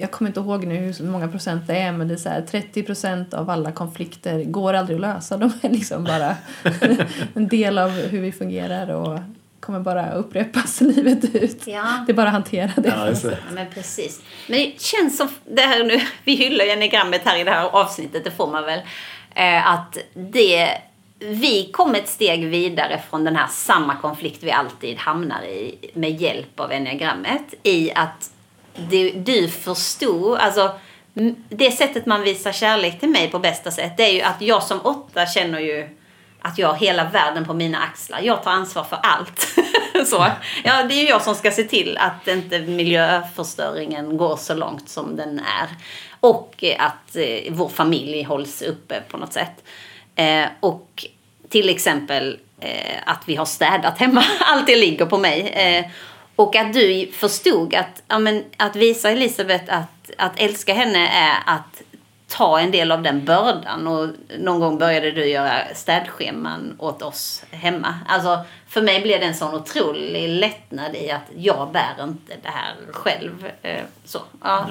B: jag kommer inte ihåg nu hur många procent det är men det är så här 30 procent av alla konflikter går aldrig att lösa. De är liksom bara en del av hur vi fungerar och kommer bara upprepas livet ut.
C: Ja.
B: Det är bara att hantera det.
A: Ja, det.
C: Ja, men precis. Men det känns som, det här nu, vi hyllar ju enigrammet här i det här avsnittet, det får man väl. Eh, att det, vi kom ett steg vidare från den här samma konflikt vi alltid hamnar i med hjälp av enneagrammet. I att du, du förstod, alltså det sättet man visar kärlek till mig på bästa sätt, det är ju att jag som åtta känner ju att jag har hela världen på mina axlar. Jag tar ansvar för allt. så. Ja, det är ju jag som ska se till att inte miljöförstöringen går så långt som den är. Och att eh, vår familj hålls uppe på något sätt. Eh, och till exempel eh, att vi har städat hemma. Allt det ligger på mig. Eh, och att du förstod att, ja, men, att visa Elisabeth att, att älska henne är att ta en del av den bördan. Och någon gång började du göra städscheman åt oss hemma. Alltså, för mig blev det en sån otrolig lättnad i att jag bär inte det här själv. Eh, Så, ja.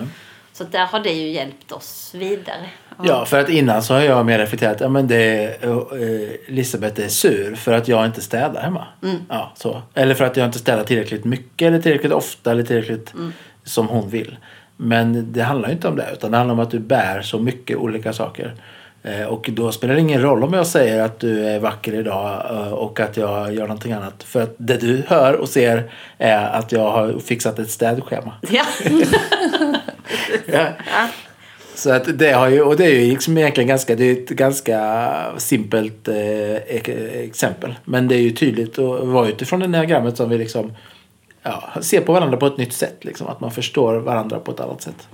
C: så där har det ju hjälpt oss vidare.
A: Ja, för att innan så har jag mer reflekterat. Ja, men det, eh, Elisabeth är sur för att jag inte städar hemma. Ja, så. Eller för att jag inte städar tillräckligt mycket eller tillräckligt ofta eller tillräckligt som hon vill. Men det handlar ju inte om det utan det handlar om att du bär så mycket olika saker. Eh, Och då spelar det ingen roll om jag säger att du är vacker idag eh, och att jag gör någonting annat. För att det du hör och ser är att jag har fixat ett städschema.
C: Ja.
A: Ja. Så att det har ju, och det är ju liksom egentligen ganska, det är ett ganska simpelt eh, exempel. Men det är ju tydligt och var utifrån det här diagrammet som vi liksom ja, ser på varandra på ett nytt sätt. Liksom, att man förstår varandra på ett annat sätt.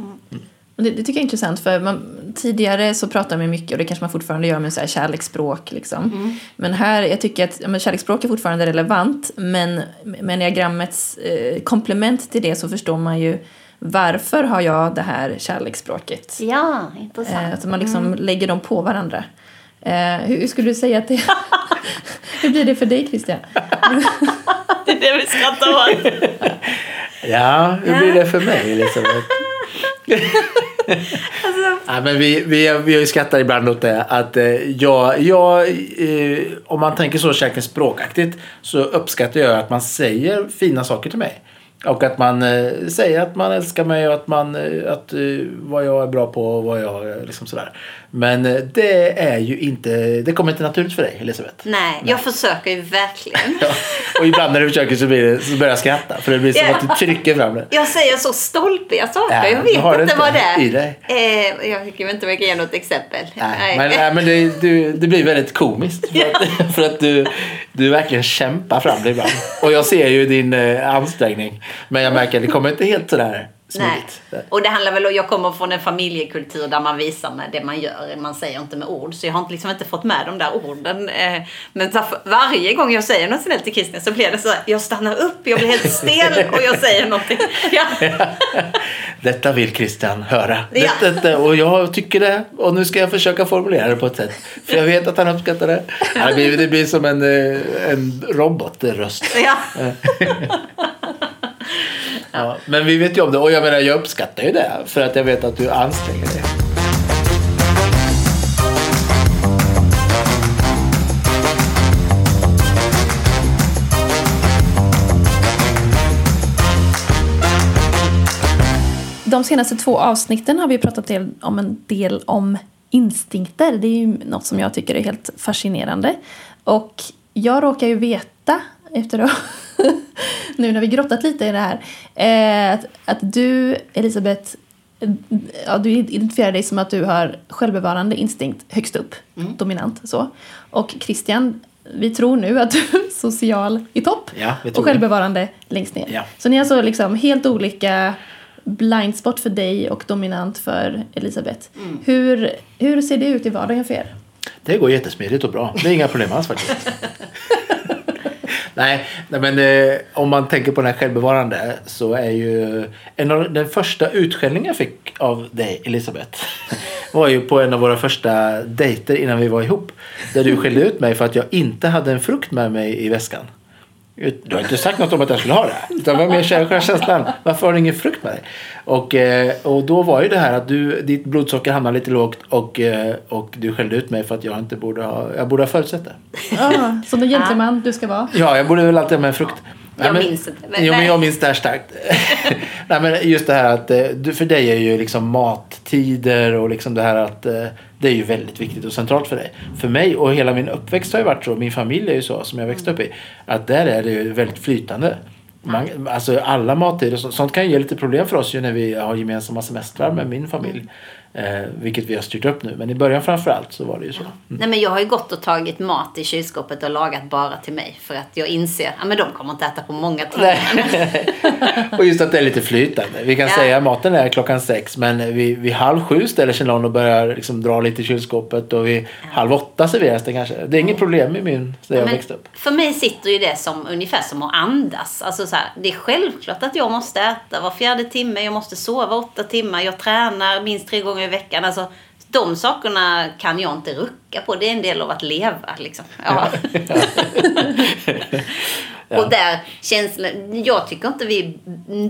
B: Och Det, det tycker jag är intressant för man, tidigare så pratar man mycket och det kanske man fortfarande gör med så här kärleksspråk. Liksom. Men här, jag tycker att ja, men kärleksspråk är fortfarande relevant men med diagrammets eh, komplement till det så förstår man ju varför har jag det här kärleksspråket?
C: ja, intressant.
B: Eh, att man liksom lägger dem på varandra. Eh, hur, skulle du säga att det... hur blir det för dig Christian?
C: Det är det vi skrattar åt.
A: Ja, hur blir det för mig Elisabeth? ja, men vi, vi, vi har ju skrattat ibland åt det. Att eh, jag, jag, eh, om man tänker så kärleksspråkaktigt så uppskattar jag att man säger fina saker till mig. Och att man eh, säger att man älskar mig och att, man, eh, att eh, vad jag är bra på och vad jag eh, liksom sådär. Men eh, det är ju inte, det kommer inte naturligt för dig Elisabeth.
C: Nej, jag försöker ju verkligen.
A: Ja. Och ibland när du försöker så, blir det, så börjar jag skratta. För det blir som
C: Ja.
A: att du trycker fram det.
C: Jag säger så stolpiga saker.
A: Ja,
C: jag vet inte
A: inte
C: vad det är.
A: i dig.
C: Eh, jag tycker inte jag kan ge något exempel.
A: Nej, men, nej, men det, du, det blir väldigt komiskt. För att, för att du, du verkligen kämpar fram det ibland. Och jag ser ju din eh, ansträngning. Men jag märker att det kommer inte helt sådär
C: Nej.
A: smidigt.
C: Och det handlar väl om, jag kommer från en familjekultur där man visar med det man gör. Man säger inte med ord. Så jag har inte, liksom inte fått med de där orden. Eh, Men varje gång jag säger något snällt till Christian så blir det så här, jag stannar upp, jag blir helt stel och jag säger någonting. Ja.
A: Detta vill Christian höra.
C: Ja.
A: Detta, detta, och jag tycker det. Och nu ska jag försöka formulera det på ett sätt. För jag vet att han uppskattar det. Det blir, det blir som en, eh, en robotröst.
C: Ja.
A: Ja, men vi vet ju om det. Och jag menar, jag uppskattar ju det. För att jag vet att du anstränger dig.
B: De senaste två avsnitten har vi pratat om en del om instinkter. Det är ju något som jag tycker är helt fascinerande. Och jag råkar ju veta, efter att nu när vi grottat lite i det här, eh, att, att du, Elisabeth, eh, ja, du identifierar dig som att du har självbevarande instinkt högst upp, dominant så. Och Christian, vi tror nu att du är social i topp
A: Ja,
B: och
A: det.
B: självbevarande längst ner.
A: Ja.
B: Så ni har alltså liksom helt olika blindspot för dig och dominant för Elisabeth. Hur, hur ser det ut i vardagen för er?
A: Det går jättesmidigt och bra. Det är inga problem alls faktiskt. nej, men eh, om man tänker på den här självbevarande så är ju en av den första utskällningen jag fick av dig, Elisabeth, var ju på en av våra första dejter innan vi var ihop. Där du skällde ut mig för att jag inte hade en frukt med mig i väskan. Du har inte sagt något om att jag skulle ha det. Utan det var mer själva känslan. Varför har du ingen frukt med dig? Och, eh, och då var ju det här att du, ditt blodsocker hamnade lite lågt och, eh, och du skällde ut mig för att jag inte borde ha, jag borde ha förutsett det.
B: Ja, som den gentleman du ska vara.
A: Ja, jag borde väl alltid ha med frukt.
C: Jag
A: men,
C: minns inte, men
A: jo, men jag minns det här starkt. nej, men just det här att eh, för dig är ju liksom mattider och liksom det här att eh, det är ju väldigt viktigt och centralt för dig. För mig och hela min uppväxt har ju varit så, min familj är ju så som jag växte upp i, att där är det ju väldigt flytande. Man, alltså alla mattider, så- sånt kan ju ge lite problem för oss ju när vi har gemensamma semestrar med min familj. Eh, vilket vi har styrt upp nu. Men i början framförallt så var det ju så.
C: Nej men jag har ju gått och tagit mat i kylskåpet och lagat bara till mig. För att jag inser att men de kommer inte äta på många timmar.
A: och just att det är lite flytande. Vi kan
C: Ja.
A: säga att maten är klockan sex men vid, vid halv sju ställer sig någon och börjar liksom dra lite i kylskåpet och vid halv åtta serveras det kanske. Det är inget problem i min, där jag
C: Men
A: växte upp.
C: för mig sitter ju det som ungefär som att andas. Alltså så här, det är självklart att jag måste äta var fjärde timme, jag måste sova åtta timmar, jag tränar minst tre gånger i veckan. Alltså, de sakerna kan jag inte rucka på. Det är en del av att leva. Liksom. Ja. Och där känslan, jag tycker inte vi,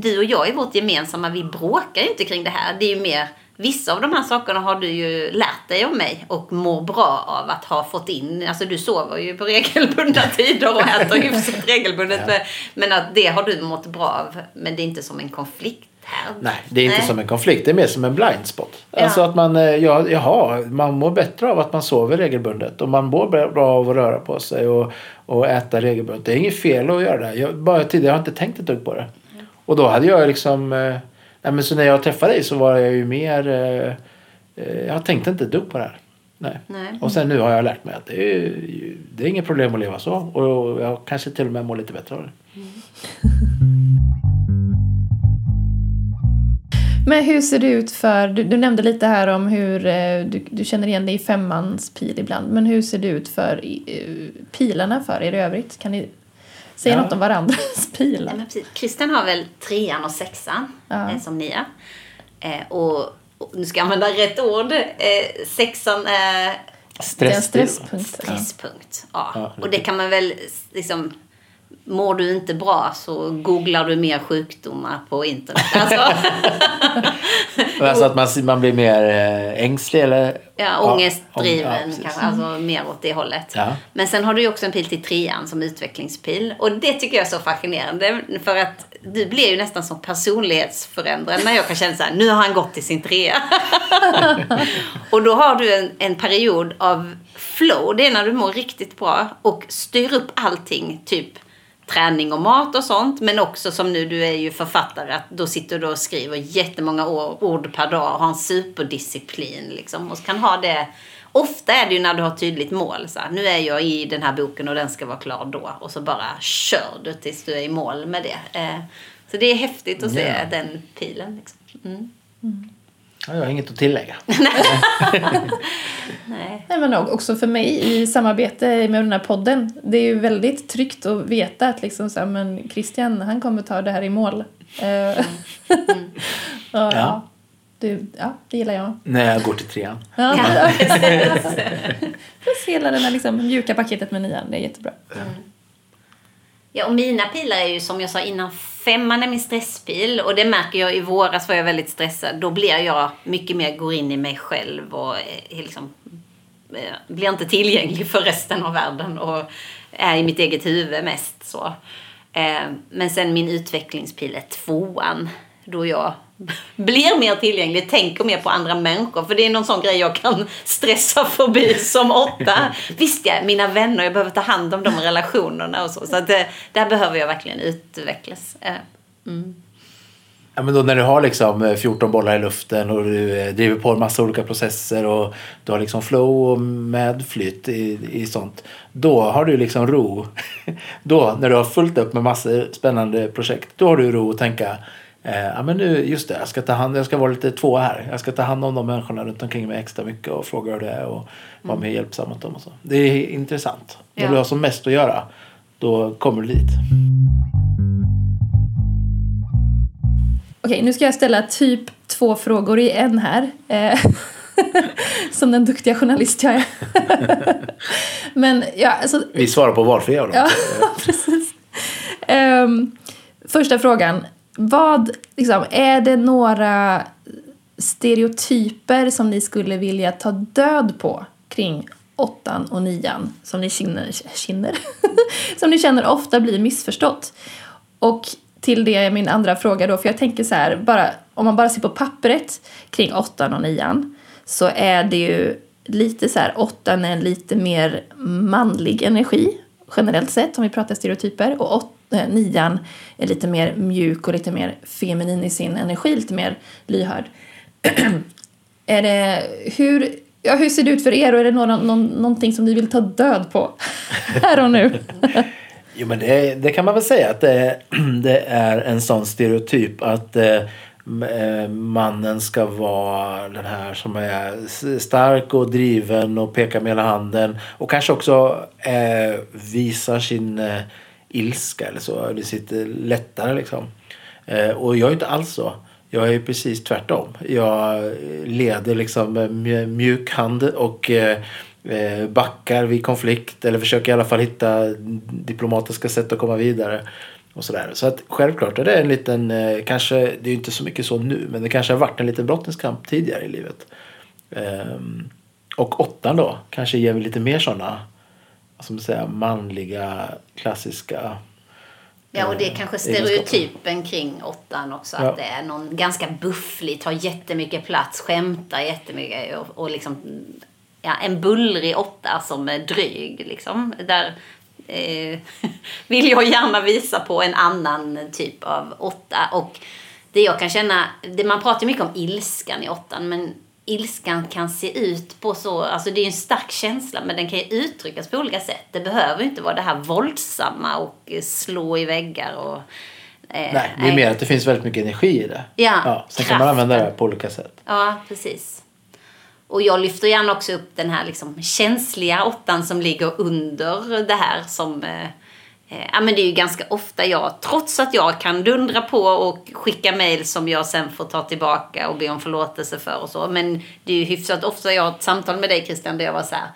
C: du och jag i vårt gemensamma, vi bråkar ju inte kring det här. Det är ju mer, vissa av de här sakerna har du ju lärt dig av mig och mår bra av att ha fått in. Alltså du sover ju på regelbundna tider och äter hyfsat regelbundet. Men att det har du mått bra av. Men det är inte som en konflikt här.
A: Nej, det är inte
C: Nej.
A: som en konflikt. Det är mer som en blind spot.
C: Ja.
A: Alltså att man, eh, ja, jaha, man mår bättre av att man sover regelbundet. Och man mår bra av att röra på sig och, och äta regelbundet. Det är inget fel att göra det. Jag, bara tidigare har jag inte tänkt ett dugg på det. Och då hade jag liksom... Eh, nej, men så när jag träffade dig så var jag ju mer... Eh, eh, jag tänkte inte ett dugg på det här. Nej.
C: Nej.
A: Och sen nu har jag lärt mig att det är, det är inget problem att leva så. Och jag kanske till och med mår lite bättre av det.
B: Men hur ser det ut för, du, du nämnde lite här om hur eh, du, du känner igen dig i femmans pil ibland. Men hur ser det ut för eh, pilarna för er i övrigt? Kan ni säga
A: Ja.
B: något om varandras
C: Ja,
B: pilar?
C: men precis. Christian har väl trean och sexan
B: Ja.
C: eh, som nia. Eh, och, och nu ska jag använda rätt ord. Eh, sexan är
B: stresspunkt. Ja.
C: stresspunkt. Ja.
A: Ja,
C: och det kan man väl liksom... Mår du inte bra så googlar du mer sjukdomar på internet. Alltså,
A: Alltså att man, man blir mer eh, ängslig eller?
C: ja,
A: ång-
C: ångestdriven
A: ja,
C: kanske. Alltså mer åt det hållet.
A: Ja.
C: Men sen har du ju också en pil till trean som utvecklingspil. Och det tycker jag är så fascinerande. För att du blir ju nästan som personlighetsförändrad när jag kan känna så här, nu har han gått till sin trea. och då har du en, en period av flow. Det är när du mår riktigt bra och styr upp allting. Typ träning och mat och sånt. Men också som nu, du är ju författare. Att då sitter du och skriver jättemånga ord, per dag och har en superdisciplin. Liksom, och kan ha det Ofta är det ju när du har tydligt mål. Så här, nu är jag i den här boken och den ska vara klar då. Och så bara kör du tills du är i mål med det. Eh, så det är häftigt att se
A: Ja.
C: den pilen. Liksom. Mm.
A: Ja, jag har inget att tillägga.
C: Nej.
B: Nej, men också för mig i samarbete med den här podden. Det är ju väldigt tryggt att veta att liksom så här, men Christian han kommer ta det här i mål. Eh, ja, ja. Du, ja, det gillar jag.
A: När jag går till trean.
B: Ja, Plus hela det här liksom, mjuka paketet med nian, det är jättebra.
C: Ja, och mina pilar är ju som jag sa innan, femman är min stresspil. Och det märker jag i våras var jag väldigt stressad. Då blir jag mycket mer, går in i mig själv och eh, liksom, eh, blir inte tillgänglig för resten av världen. Och är i mitt eget huvud mest så. Eh, men sen min utvecklingspil är tvåan. Då jag blir mer tillgänglig, tänker mer på andra människor. För det är någon sån grej jag kan stressa förbi som åtta. Visst ja, mina vänner, jag behöver ta hand om de relationerna och så. Så att det, där behöver jag verkligen utvecklas. Eh, mm.
A: Ja, men då när du har liksom eh, 14 bollar i luften och du driver på en massa olika processer och du har liksom flow och medflytt i, i sånt. Då har du liksom ro. Då när du har fullt upp med massor spännande projekt. Då har du ro att tänka eh, ja, men nu, just det, jag ska, ta hand, jag ska vara lite två här. Jag ska ta hand om de människorna runt omkring mig extra mycket och fråga hur det är och vara mer hjälpsam mot dem. Och så. Det är intressant. När
C: Ja.
A: du har som mest att göra, då kommer du dit.
B: Okej, nu ska jag ställa typ två frågor i en här. Eh, Som den duktiga journalist jag är. Men ja, alltså,
A: Vi svarar på valfria av dem.
B: Ja, precis. Um, första frågan. Vad, liksom, är det några stereotyper som ni skulle vilja ta död på kring åttan och nian som ni känner, känner, som ni känner ofta blir missförstått? Och till det är min andra fråga då, för jag tänker så här, bara, om man bara ser på pappret kring åttan och nian så är det ju lite så här, åttan är en lite mer manlig energi generellt sett om vi pratar stereotyper och åt, eh, nian är lite mer mjuk och lite mer feminin i sin energi, lite mer lyhörd. är det, hur, ja, hur ser det ut för er och är det någon, någon, någonting som ni vill ta död på här och nu?
A: jo men det, det, kan man väl säga att det, det är en sån stereotyp att eh, Eh, mannen ska vara den här som är stark och driven och pekar med hela handen och kanske också eh, visar sin eh, ilska eller så. Det sitter lättare liksom. Eh, och jag är inte alls så. Jag är precis tvärtom. Jag eh, leder liksom med mjuk hand och eh, eh, backar vid konflikt eller försöker i alla fall hitta diplomatiska sätt att komma vidare. Och sådär. Så att självklart är det en liten, eh, kanske, det är ju inte så mycket så nu, men det kanske har varit en liten brottningskamp tidigare i livet. Ehm, och åttan då kanske ger lite mer sådana, man säga, manliga, klassiska
C: Ja, och det är eh, kanske stereotypen kring åttan också. Ja. Att det är någon ganska bufflig, tar jättemycket plats, skämtar jättemycket och, och liksom ja, en bullrig åtta som är dryg. Liksom, där eh, vill jag gärna visa på en annan typ av åtta. Och det jag kan känna, det, man pratar mycket om ilskan i åttan, men ilskan kan se ut på så, alltså det är en stark känsla men den kan ju uttryckas på olika sätt. Det behöver inte vara det här våldsamma och slå i väggar och
A: eh, Nej, det är mer att det finns väldigt mycket energi i det.
C: Ja, ja
A: Sen kraften. kan man använda det på olika sätt.
C: Ja, precis. Och jag lyfter gärna också upp den här liksom känsliga åttan som ligger under det här som eh, eh, Ja men det är ju ganska ofta jag, trots att jag kan dundra på och skicka mail som jag sen får ta tillbaka och be om förlåtelse för och så. Men det är ju hyfsat ofta jag har ett samtal med dig Christian där jag var så här,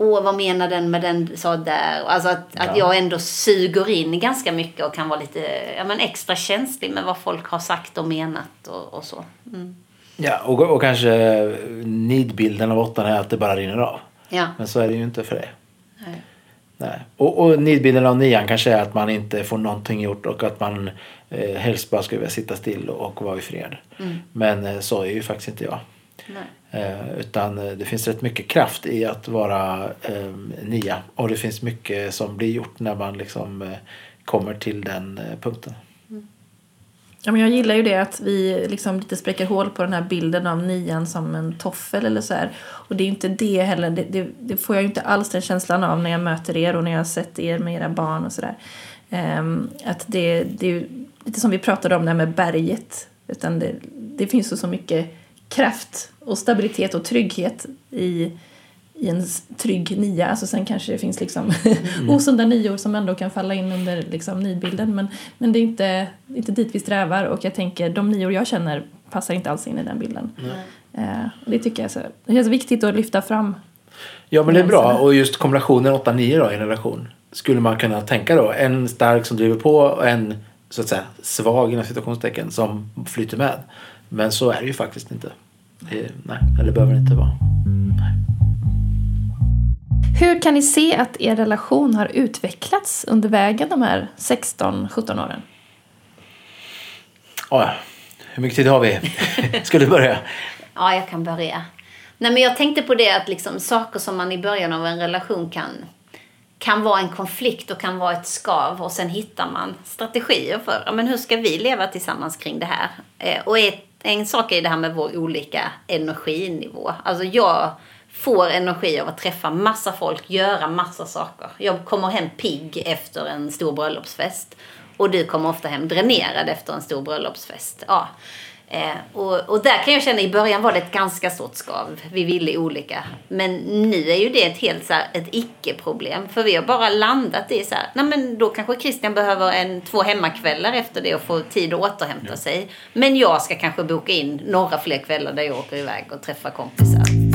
C: Åh, vad menar den med den sa där? Alltså att, ja. att jag ändå suger in ganska mycket och kan vara lite ja, men extra känslig med vad folk har sagt och menat och, och så. Mm.
A: Ja, och, och kanske nidbilden av åttan är att det bara rinner av.
C: Ja.
A: Men så är det ju inte för det. Nej. Och, och nidbilden av nian kanske är att man inte får någonting gjort och att man eh, helst bara skulle vilja sitta still och, och vara i fred. Mm. Men eh, så är ju faktiskt inte jag. Eh, utan eh, det finns rätt mycket kraft i att vara eh, nia. Och det finns mycket som blir gjort när man liksom eh, kommer till den eh, punkten.
B: Ja, men jag gillar ju det att vi liksom lite spräcker hål på den här bilden av nian som en toffel eller så här. Och det är inte det heller, det, det, det, får jag ju inte alls den känslan av när jag möter er och när jag har sett er med era barn och sådär. Um, ehm, att det, det är ju lite som vi pratade om det här med berget. Utan det, det finns ju så mycket kraft och stabilitet och trygghet i i en trygg nia. Alltså sen kanske det finns liksom mm. osunda nior som ändå kan falla in under liksom nidbilden. Men, men det är inte, inte dit vi strävar och jag tänker de nior jag känner passar inte alls in i den bilden. Mm. Det tycker jag så, det känns viktigt att lyfta fram.
A: Ja men det är bra och just kombinationen 8-9 i en relation. Skulle man kunna tänka då. En stark som driver på och en så att säga svag inom situationstecken som flyter med. Men så är det ju faktiskt inte. Det, nej, eller behöver det inte vara.
B: Hur kan ni se att er relation har utvecklats under vägen de här 16-17 åren?
A: Oh, hur mycket tid har vi? Ska du börja?
C: ja, jag kan börja. Nej, men jag tänkte på det att liksom, saker som man i början av en relation kan, kan vara en konflikt och kan vara ett skav och sen hittar man strategier för ja, men hur ska vi leva tillsammans kring det här. Eh, och ett, en sak är det här med vår olika energinivå. Alltså jag får energi av att träffa massa folk, göra massa saker. Jag kommer hem pigg efter en stor bröllopsfest. Och du kommer ofta hem dränerad efter en stor bröllopsfest. Ja. Eh, och, och där kan jag känna, i början var det ett ganska stort skav. Vi ville olika. Men nu är ju det ett helt så här, ett icke-problem. För vi har bara landat i så här, nej men då kanske Christian behöver en, två hemmakvällar efter det och få tid att återhämta ja. sig. Men jag ska kanske boka in några fler kvällar där jag åker iväg och träffar kompisar.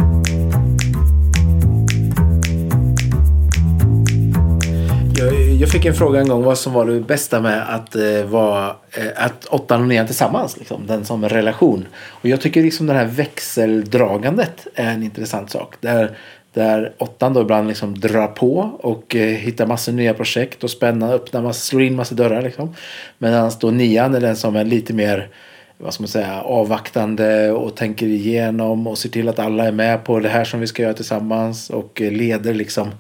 A: Jag, fick en fråga en gång vad som var det bästa med att, eh, vara, eh, att åttan och nian tillsammans. Liksom, den som relation. Och jag tycker liksom det här växeldragandet är en intressant sak. Där, där åttan då ibland liksom drar på och eh, hittar massor nya projekt och spännande, öppnar massor, slår in massor dörrar. Liksom. Medan då nian är den som är lite mer vad ska man säga, avvaktande och tänker igenom och ser till att alla är med på det här som vi ska göra tillsammans och eh, leder liksom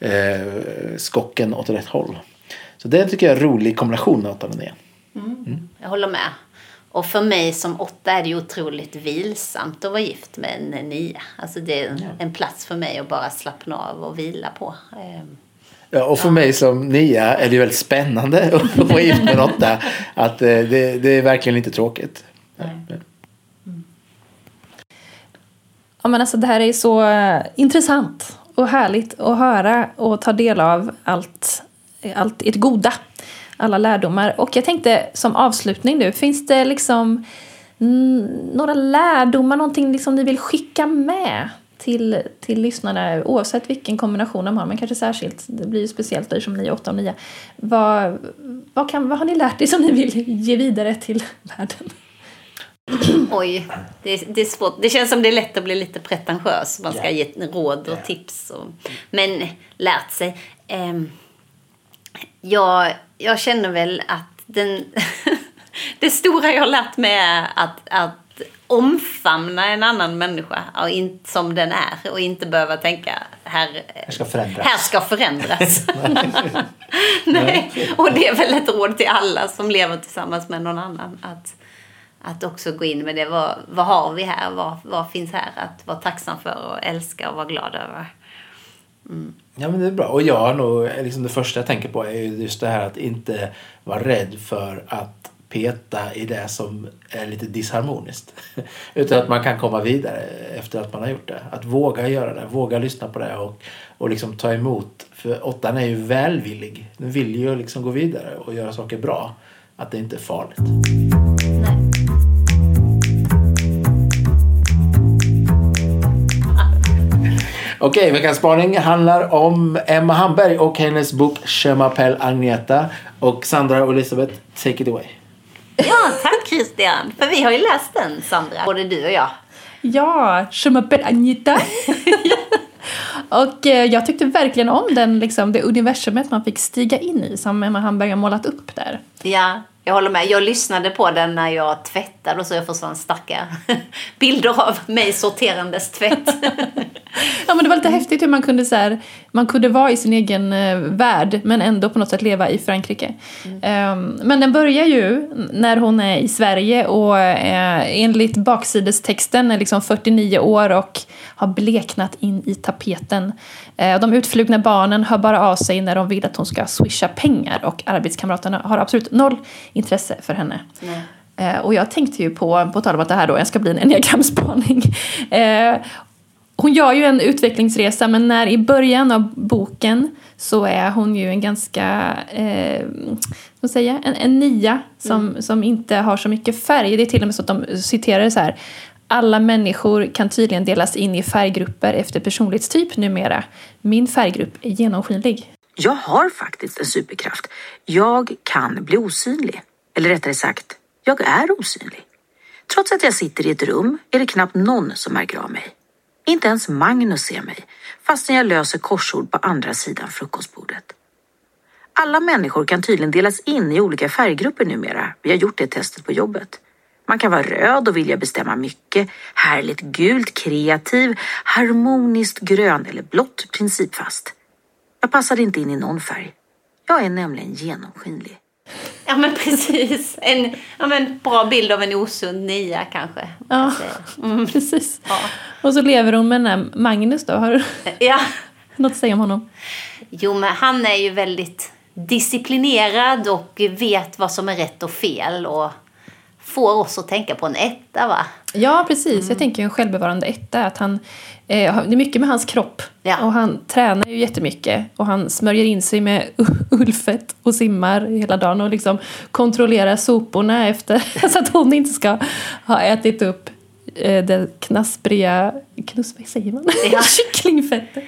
A: eh, skocken åt rätt håll. Så det tycker jag är en rolig kombination med åttan och nian.
C: Mm. Jag håller med. Och för mig som åtta är det ju otroligt vilsamt att vara gift med en nia. Alltså det är en plats för mig att bara slappna av och vila på. Ehm,
A: Ja, och för ja. mig som nia är det väldigt spännande att vara gift med en åtta. Att eh, det, det är verkligen inte tråkigt. Mm.
B: Ja, men alltså, det här är så eh, intressant och härligt att höra och ta del av allt, allt ert goda. Alla lärdomar. Och jag tänkte som avslutning nu, finns det liksom några lärdomar, någonting liksom ni vill skicka med till, till lyssnarna oavsett vilken kombination de har, men kanske särskilt, det blir ju speciellt eftersom ni är åtta och nio. Vad, vad, kan, vad har ni lärt er som ni vill ge vidare till världen?
C: Oj, det, det, är svårt. Det känns som det är lätt att bli lite pretentiös. Man ska yeah. ge råd och yeah. tips. Och, men lärt sig. Eh, jag, jag känner väl att den, det stora jag har lärt mig är att, att omfamna en annan människa och in, som den är och inte behöva tänka här,
A: här ska förändras.
C: Här ska förändras. Nej. Och det är väl ett råd till alla som lever tillsammans med någon annan. Att, att också gå in med det. Vad, vad har vi här? Vad, vad finns här att vara tacksam för och älska och vara glad över?
A: Mm. Ja men det är bra. Och jag har nog, liksom det första jag tänker på är just det här att inte vara rädd för att peta i det som är lite disharmoniskt. Utan att man kan komma vidare efter att man har gjort det. Att våga göra det, våga lyssna på det och, och liksom ta emot. För åttan är ju välvillig. Den vill ju liksom gå vidare och göra saker bra. Att det inte är farligt. Okej, veckans spaning handlar om Emma Hamberg och hennes bok Je m'appelle Agneta. Och Sandra och Elisabeth, take it away.
C: Ja, tack Christian. För vi har ju läst den, Sandra. Både du och jag.
B: Ja, Je m'appelle Agneta. och eh, jag tyckte verkligen om den, liksom, det universumet man fick stiga in i som Emma Hamberg har målat upp där.
C: Ja, jag håller med. Jag lyssnade på den när jag tvättade och så jag får sån starka bilder av mig sorterandes tvätt.
B: ja men det var lite häftigt hur man kunde så här, man kunde vara i sin egen eh, värld men ändå på något sätt leva i Frankrike. Mm. Um, men den börjar ju när hon är i Sverige och eh, enligt baksidestexten är liksom 49 år och har bleknat in i tapeten. Eh, de utflugna barnen hör bara av sig när de vill att hon ska swisha pengar och arbetskamraterna har absolut noll intresse för henne. Nej. Eh, och jag tänkte ju på, på tal om att det här då ska bli en enneagramspaning. Eh, hon gör ju en utvecklingsresa men när i början av boken så är hon ju en ganska, eh, vad säger en, en nia som, mm. som inte har så mycket färg. Det är till och med så att de citerar det så här. Alla människor kan tydligen delas in i färggrupper efter personlighetstyp numera. Min färggrupp är genomskinlig.
D: Jag har faktiskt en superkraft. Jag kan bli osynlig. Eller rättare sagt, jag är osynlig. Trots att jag sitter i ett rum är det knappt någon som märker av mig. Inte ens Magnus ser mig, fastän jag löser korsord på andra sidan frukostbordet. Alla människor kan tydligen delas in i olika färggrupper numera. Vi har gjort det testet på jobbet. Man kan vara röd och vilja bestämma mycket, härligt gult, kreativ, harmoniskt grön eller blått, principfast. Jag passade inte in i någon färg. Jag är nämligen genomskinlig.
C: Ja men precis. En ja, men, bra bild av en osund nia kanske.
B: Ja, mm. precis. Ja. Och så lever hon med den här Magnus då. Har du ja. något att säga om honom?
C: Jo men han är ju väldigt disciplinerad och vet vad som är rätt och fel. Och får oss att tänka på en etta va?
B: Ja precis, mm. jag tänker en självbevarande etta. Att han, eh, det är mycket med hans kropp. Ja. Och han tränar ju jättemycket. Och han smörjer in sig med ullfett och simmar hela dagen. Och liksom kontrollerar soporna efter så att hon inte ska ha ätit upp det knaspriga, knus, vad säger man?
C: Ja.
B: kycklingfettet.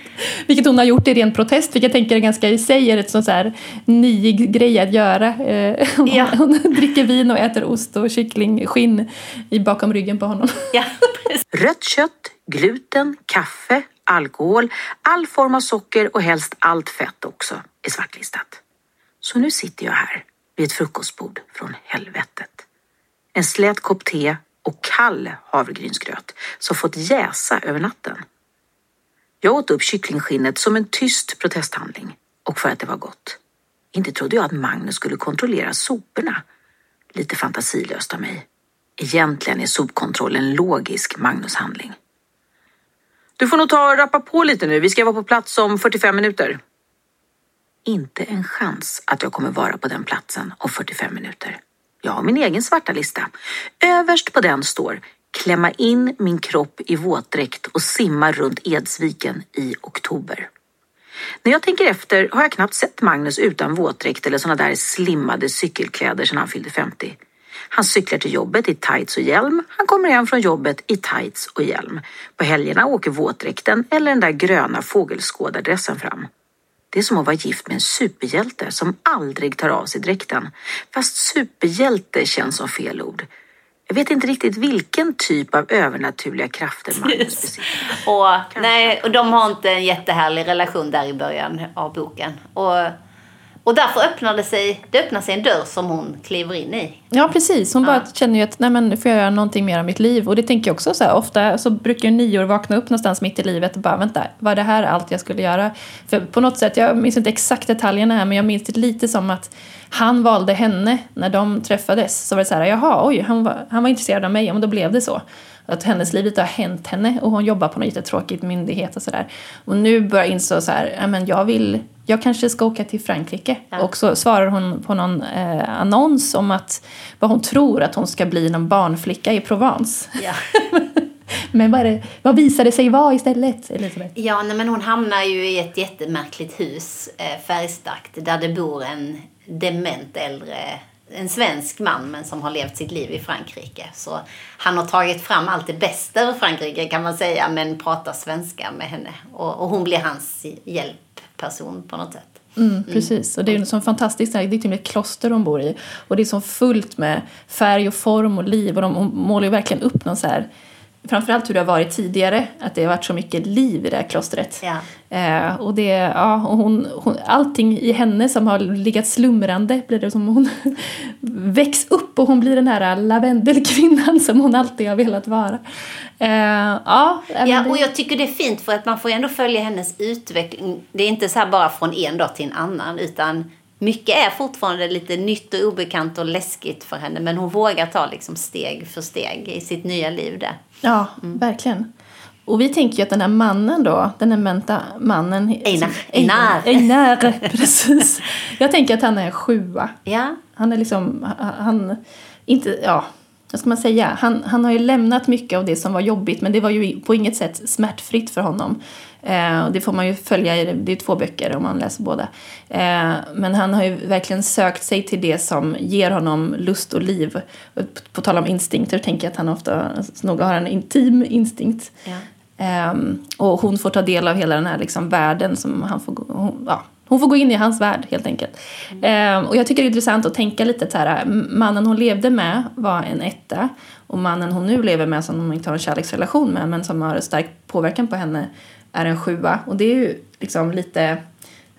B: Vilket hon har gjort i ren protest, vilket jag tänker är ganska i sig är ett sånt så här niig grej att göra. Eh, hon,
C: Ja.
B: hon dricker vin och äter ost och kycklingskinn i bakom ryggen på honom.
C: Ja.
D: Rött kött, gluten, kaffe, alkohol, all form av socker och helst allt fett också är svartlistat. Så nu sitter jag här vid ett frukostbord från helvetet. En slät kopp te och kall havregrynsgröt som fått jäsa över natten. Jag åt upp kycklingskinnet som en tyst protesthandling och för att det var gott. Inte trodde jag att Magnus skulle kontrollera soporna. Lite fantasilöst av mig. Egentligen är sopkontroll en logisk Magnushandling. Du får nog ta och rappa på lite nu. Vi ska vara på plats om 45 minuter. Inte en chans att jag kommer vara på den platsen om 45 minuter. Jag har min egen svarta lista. Överst på den står klämma in min kropp i våtdräkt och simma runt Edsviken i oktober. När jag tänker efter har jag knappt sett Magnus utan våtdräkt eller såna där slimmade cykelkläder sedan han fyllde 50. Han cyklar till jobbet i tights och hjälm. Han kommer hem från jobbet i tights och hjälm. På helgerna åker våtdräkten eller den där gröna fågelskådardressen fram. Det är som att vara gift med en superhjälte som aldrig tar av sig dräkten. Fast superhjälte känns som fel ord. Jag vet inte riktigt vilken typ av övernaturliga krafter Magnus besitter.
C: Och, nej, och de har inte en jättehärlig relation där i början av boken. Och, och därför öppnar det sig, det öppnar sig en dörr som hon kliver in i.
B: Ja, precis. Hon bara känner ju att nej men, får jag göra någonting mer av mitt liv. Och det tänker jag också så här, ofta så brukar ju nior vakna upp någonstans mitt i livet och bara vänta, var det här allt jag skulle göra? För på något sätt, jag minns inte exakt detaljerna här, men jag minns det lite som att han valde henne när de träffades. Så var det så här, jaha, oj, han var, han var intresserad av mig, ja men då blev det så. Att hennes liv lite har hänt henne och hon jobbar på någon jättetråkig myndighet och sådär. Och nu börjar jag inse så här, ja men jag vill, jag kanske ska åka till Frankrike. Och så svarar hon på någon eh, annons om att vad hon tror att hon ska bli någon barnflicka i Provence.
C: Ja.
B: Men vad, det, vad visar det sig vara istället, Elisabeth?
C: Ja, nej, men hon hamnar ju i ett jättemärkligt hus, eh, färgstarkt, där det bor en dement äldre, en svensk man men som har levt sitt liv i Frankrike. Så han har tagit fram allt det bästa ur Frankrike kan man säga, men pratar svenska med henne. Och, och hon blir hans hjälpperson på något sätt.
B: Mm, precis, och det är en så fantastiskt, det är till och med ett kloster de bor i. Och det är så fullt med färg och form och liv och de målar ju verkligen upp någon så här Framförallt hur det har varit tidigare, att det har varit så mycket liv i det här klostret.
C: Ja.
B: Eh, och det, ja, och hon, hon, allting i henne som har legat slumrande blir det som hon väcks upp och hon blir den här lavendelkvinnan som hon alltid har velat vara. Eh, ja,
C: Ja, och jag tycker det är fint för att man får ändå följa hennes utveckling. Det är inte så här bara från en dag till en annan utan mycket är fortfarande lite nytt och obekant och läskigt för henne men hon vågar ta liksom steg för steg i sitt nya liv där.
B: Ja, verkligen. Och vi tänker ju att den här mannen då, den här menta mannen...
C: Einar.
B: Einar. Einar, precis. Jag tänker att han är en sjua.
C: Ja,
B: Han är liksom, han inte, ja, vad ska man säga? Han, han har ju lämnat mycket av det som var jobbigt men det var ju på inget sätt smärtfritt för honom. Eh, och det får man ju följa i, det är två böcker om man läser båda. Eh, men han har ju verkligen sökt sig till det som ger honom lust och liv. På, på tal om instinkter tänker jag att han ofta nog har en intim instinkt.
C: Ja.
B: Ehm, och hon får ta del av hela den här liksom världen som han får hon, ja, hon får gå in i hans värld helt enkelt. Ehm, och jag tycker det är intressant att tänka lite så här, mannen hon levde med var en etta och mannen hon nu lever med som hon inte har en kärleksrelation med men som har stark påverkan på henne är en sjua. Och det är ju liksom lite,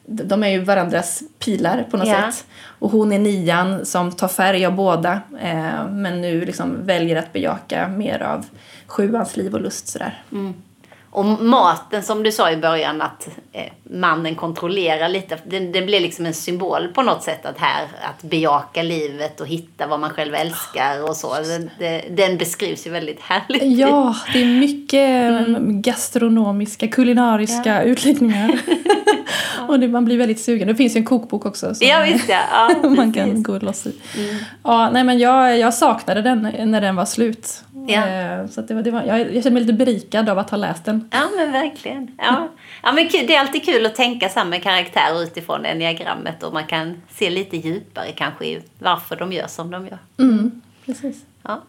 B: de är ju varandras pilar på något
C: Ja.
B: sätt. Och hon är nian som tar färg av båda eh, men nu liksom väljer att bejaka mer av sjuans liv och lust sådär.
C: Och maten som du sa i början att eh, mannen kontrollerar lite. Den, den blir liksom en symbol på något sätt att här att bejaka livet och hitta vad man själv älskar och så. Den, den beskrivs ju väldigt härligt.
B: Ja, det är mycket mm. gastronomiska, kulinariska utläggningar. och det, man blir väldigt sugen. Det finns ju en kokbok också. som-
C: Ja visst ja. ja
B: man kan gå loss i. Ja, nej, men jag, jag saknade den när den var slut.
C: Ja.
B: Eh, Så det var, det var, jag, jag känner mig lite berikad av att ha läst den.
C: Ja men verkligen. Ja. Ja, men kul- det är alltid kul att tänka med karaktärer utifrån enneagrammet och man kan se lite djupare kanske i varför de gör som de gör.
B: Mm, precis.
C: Ja.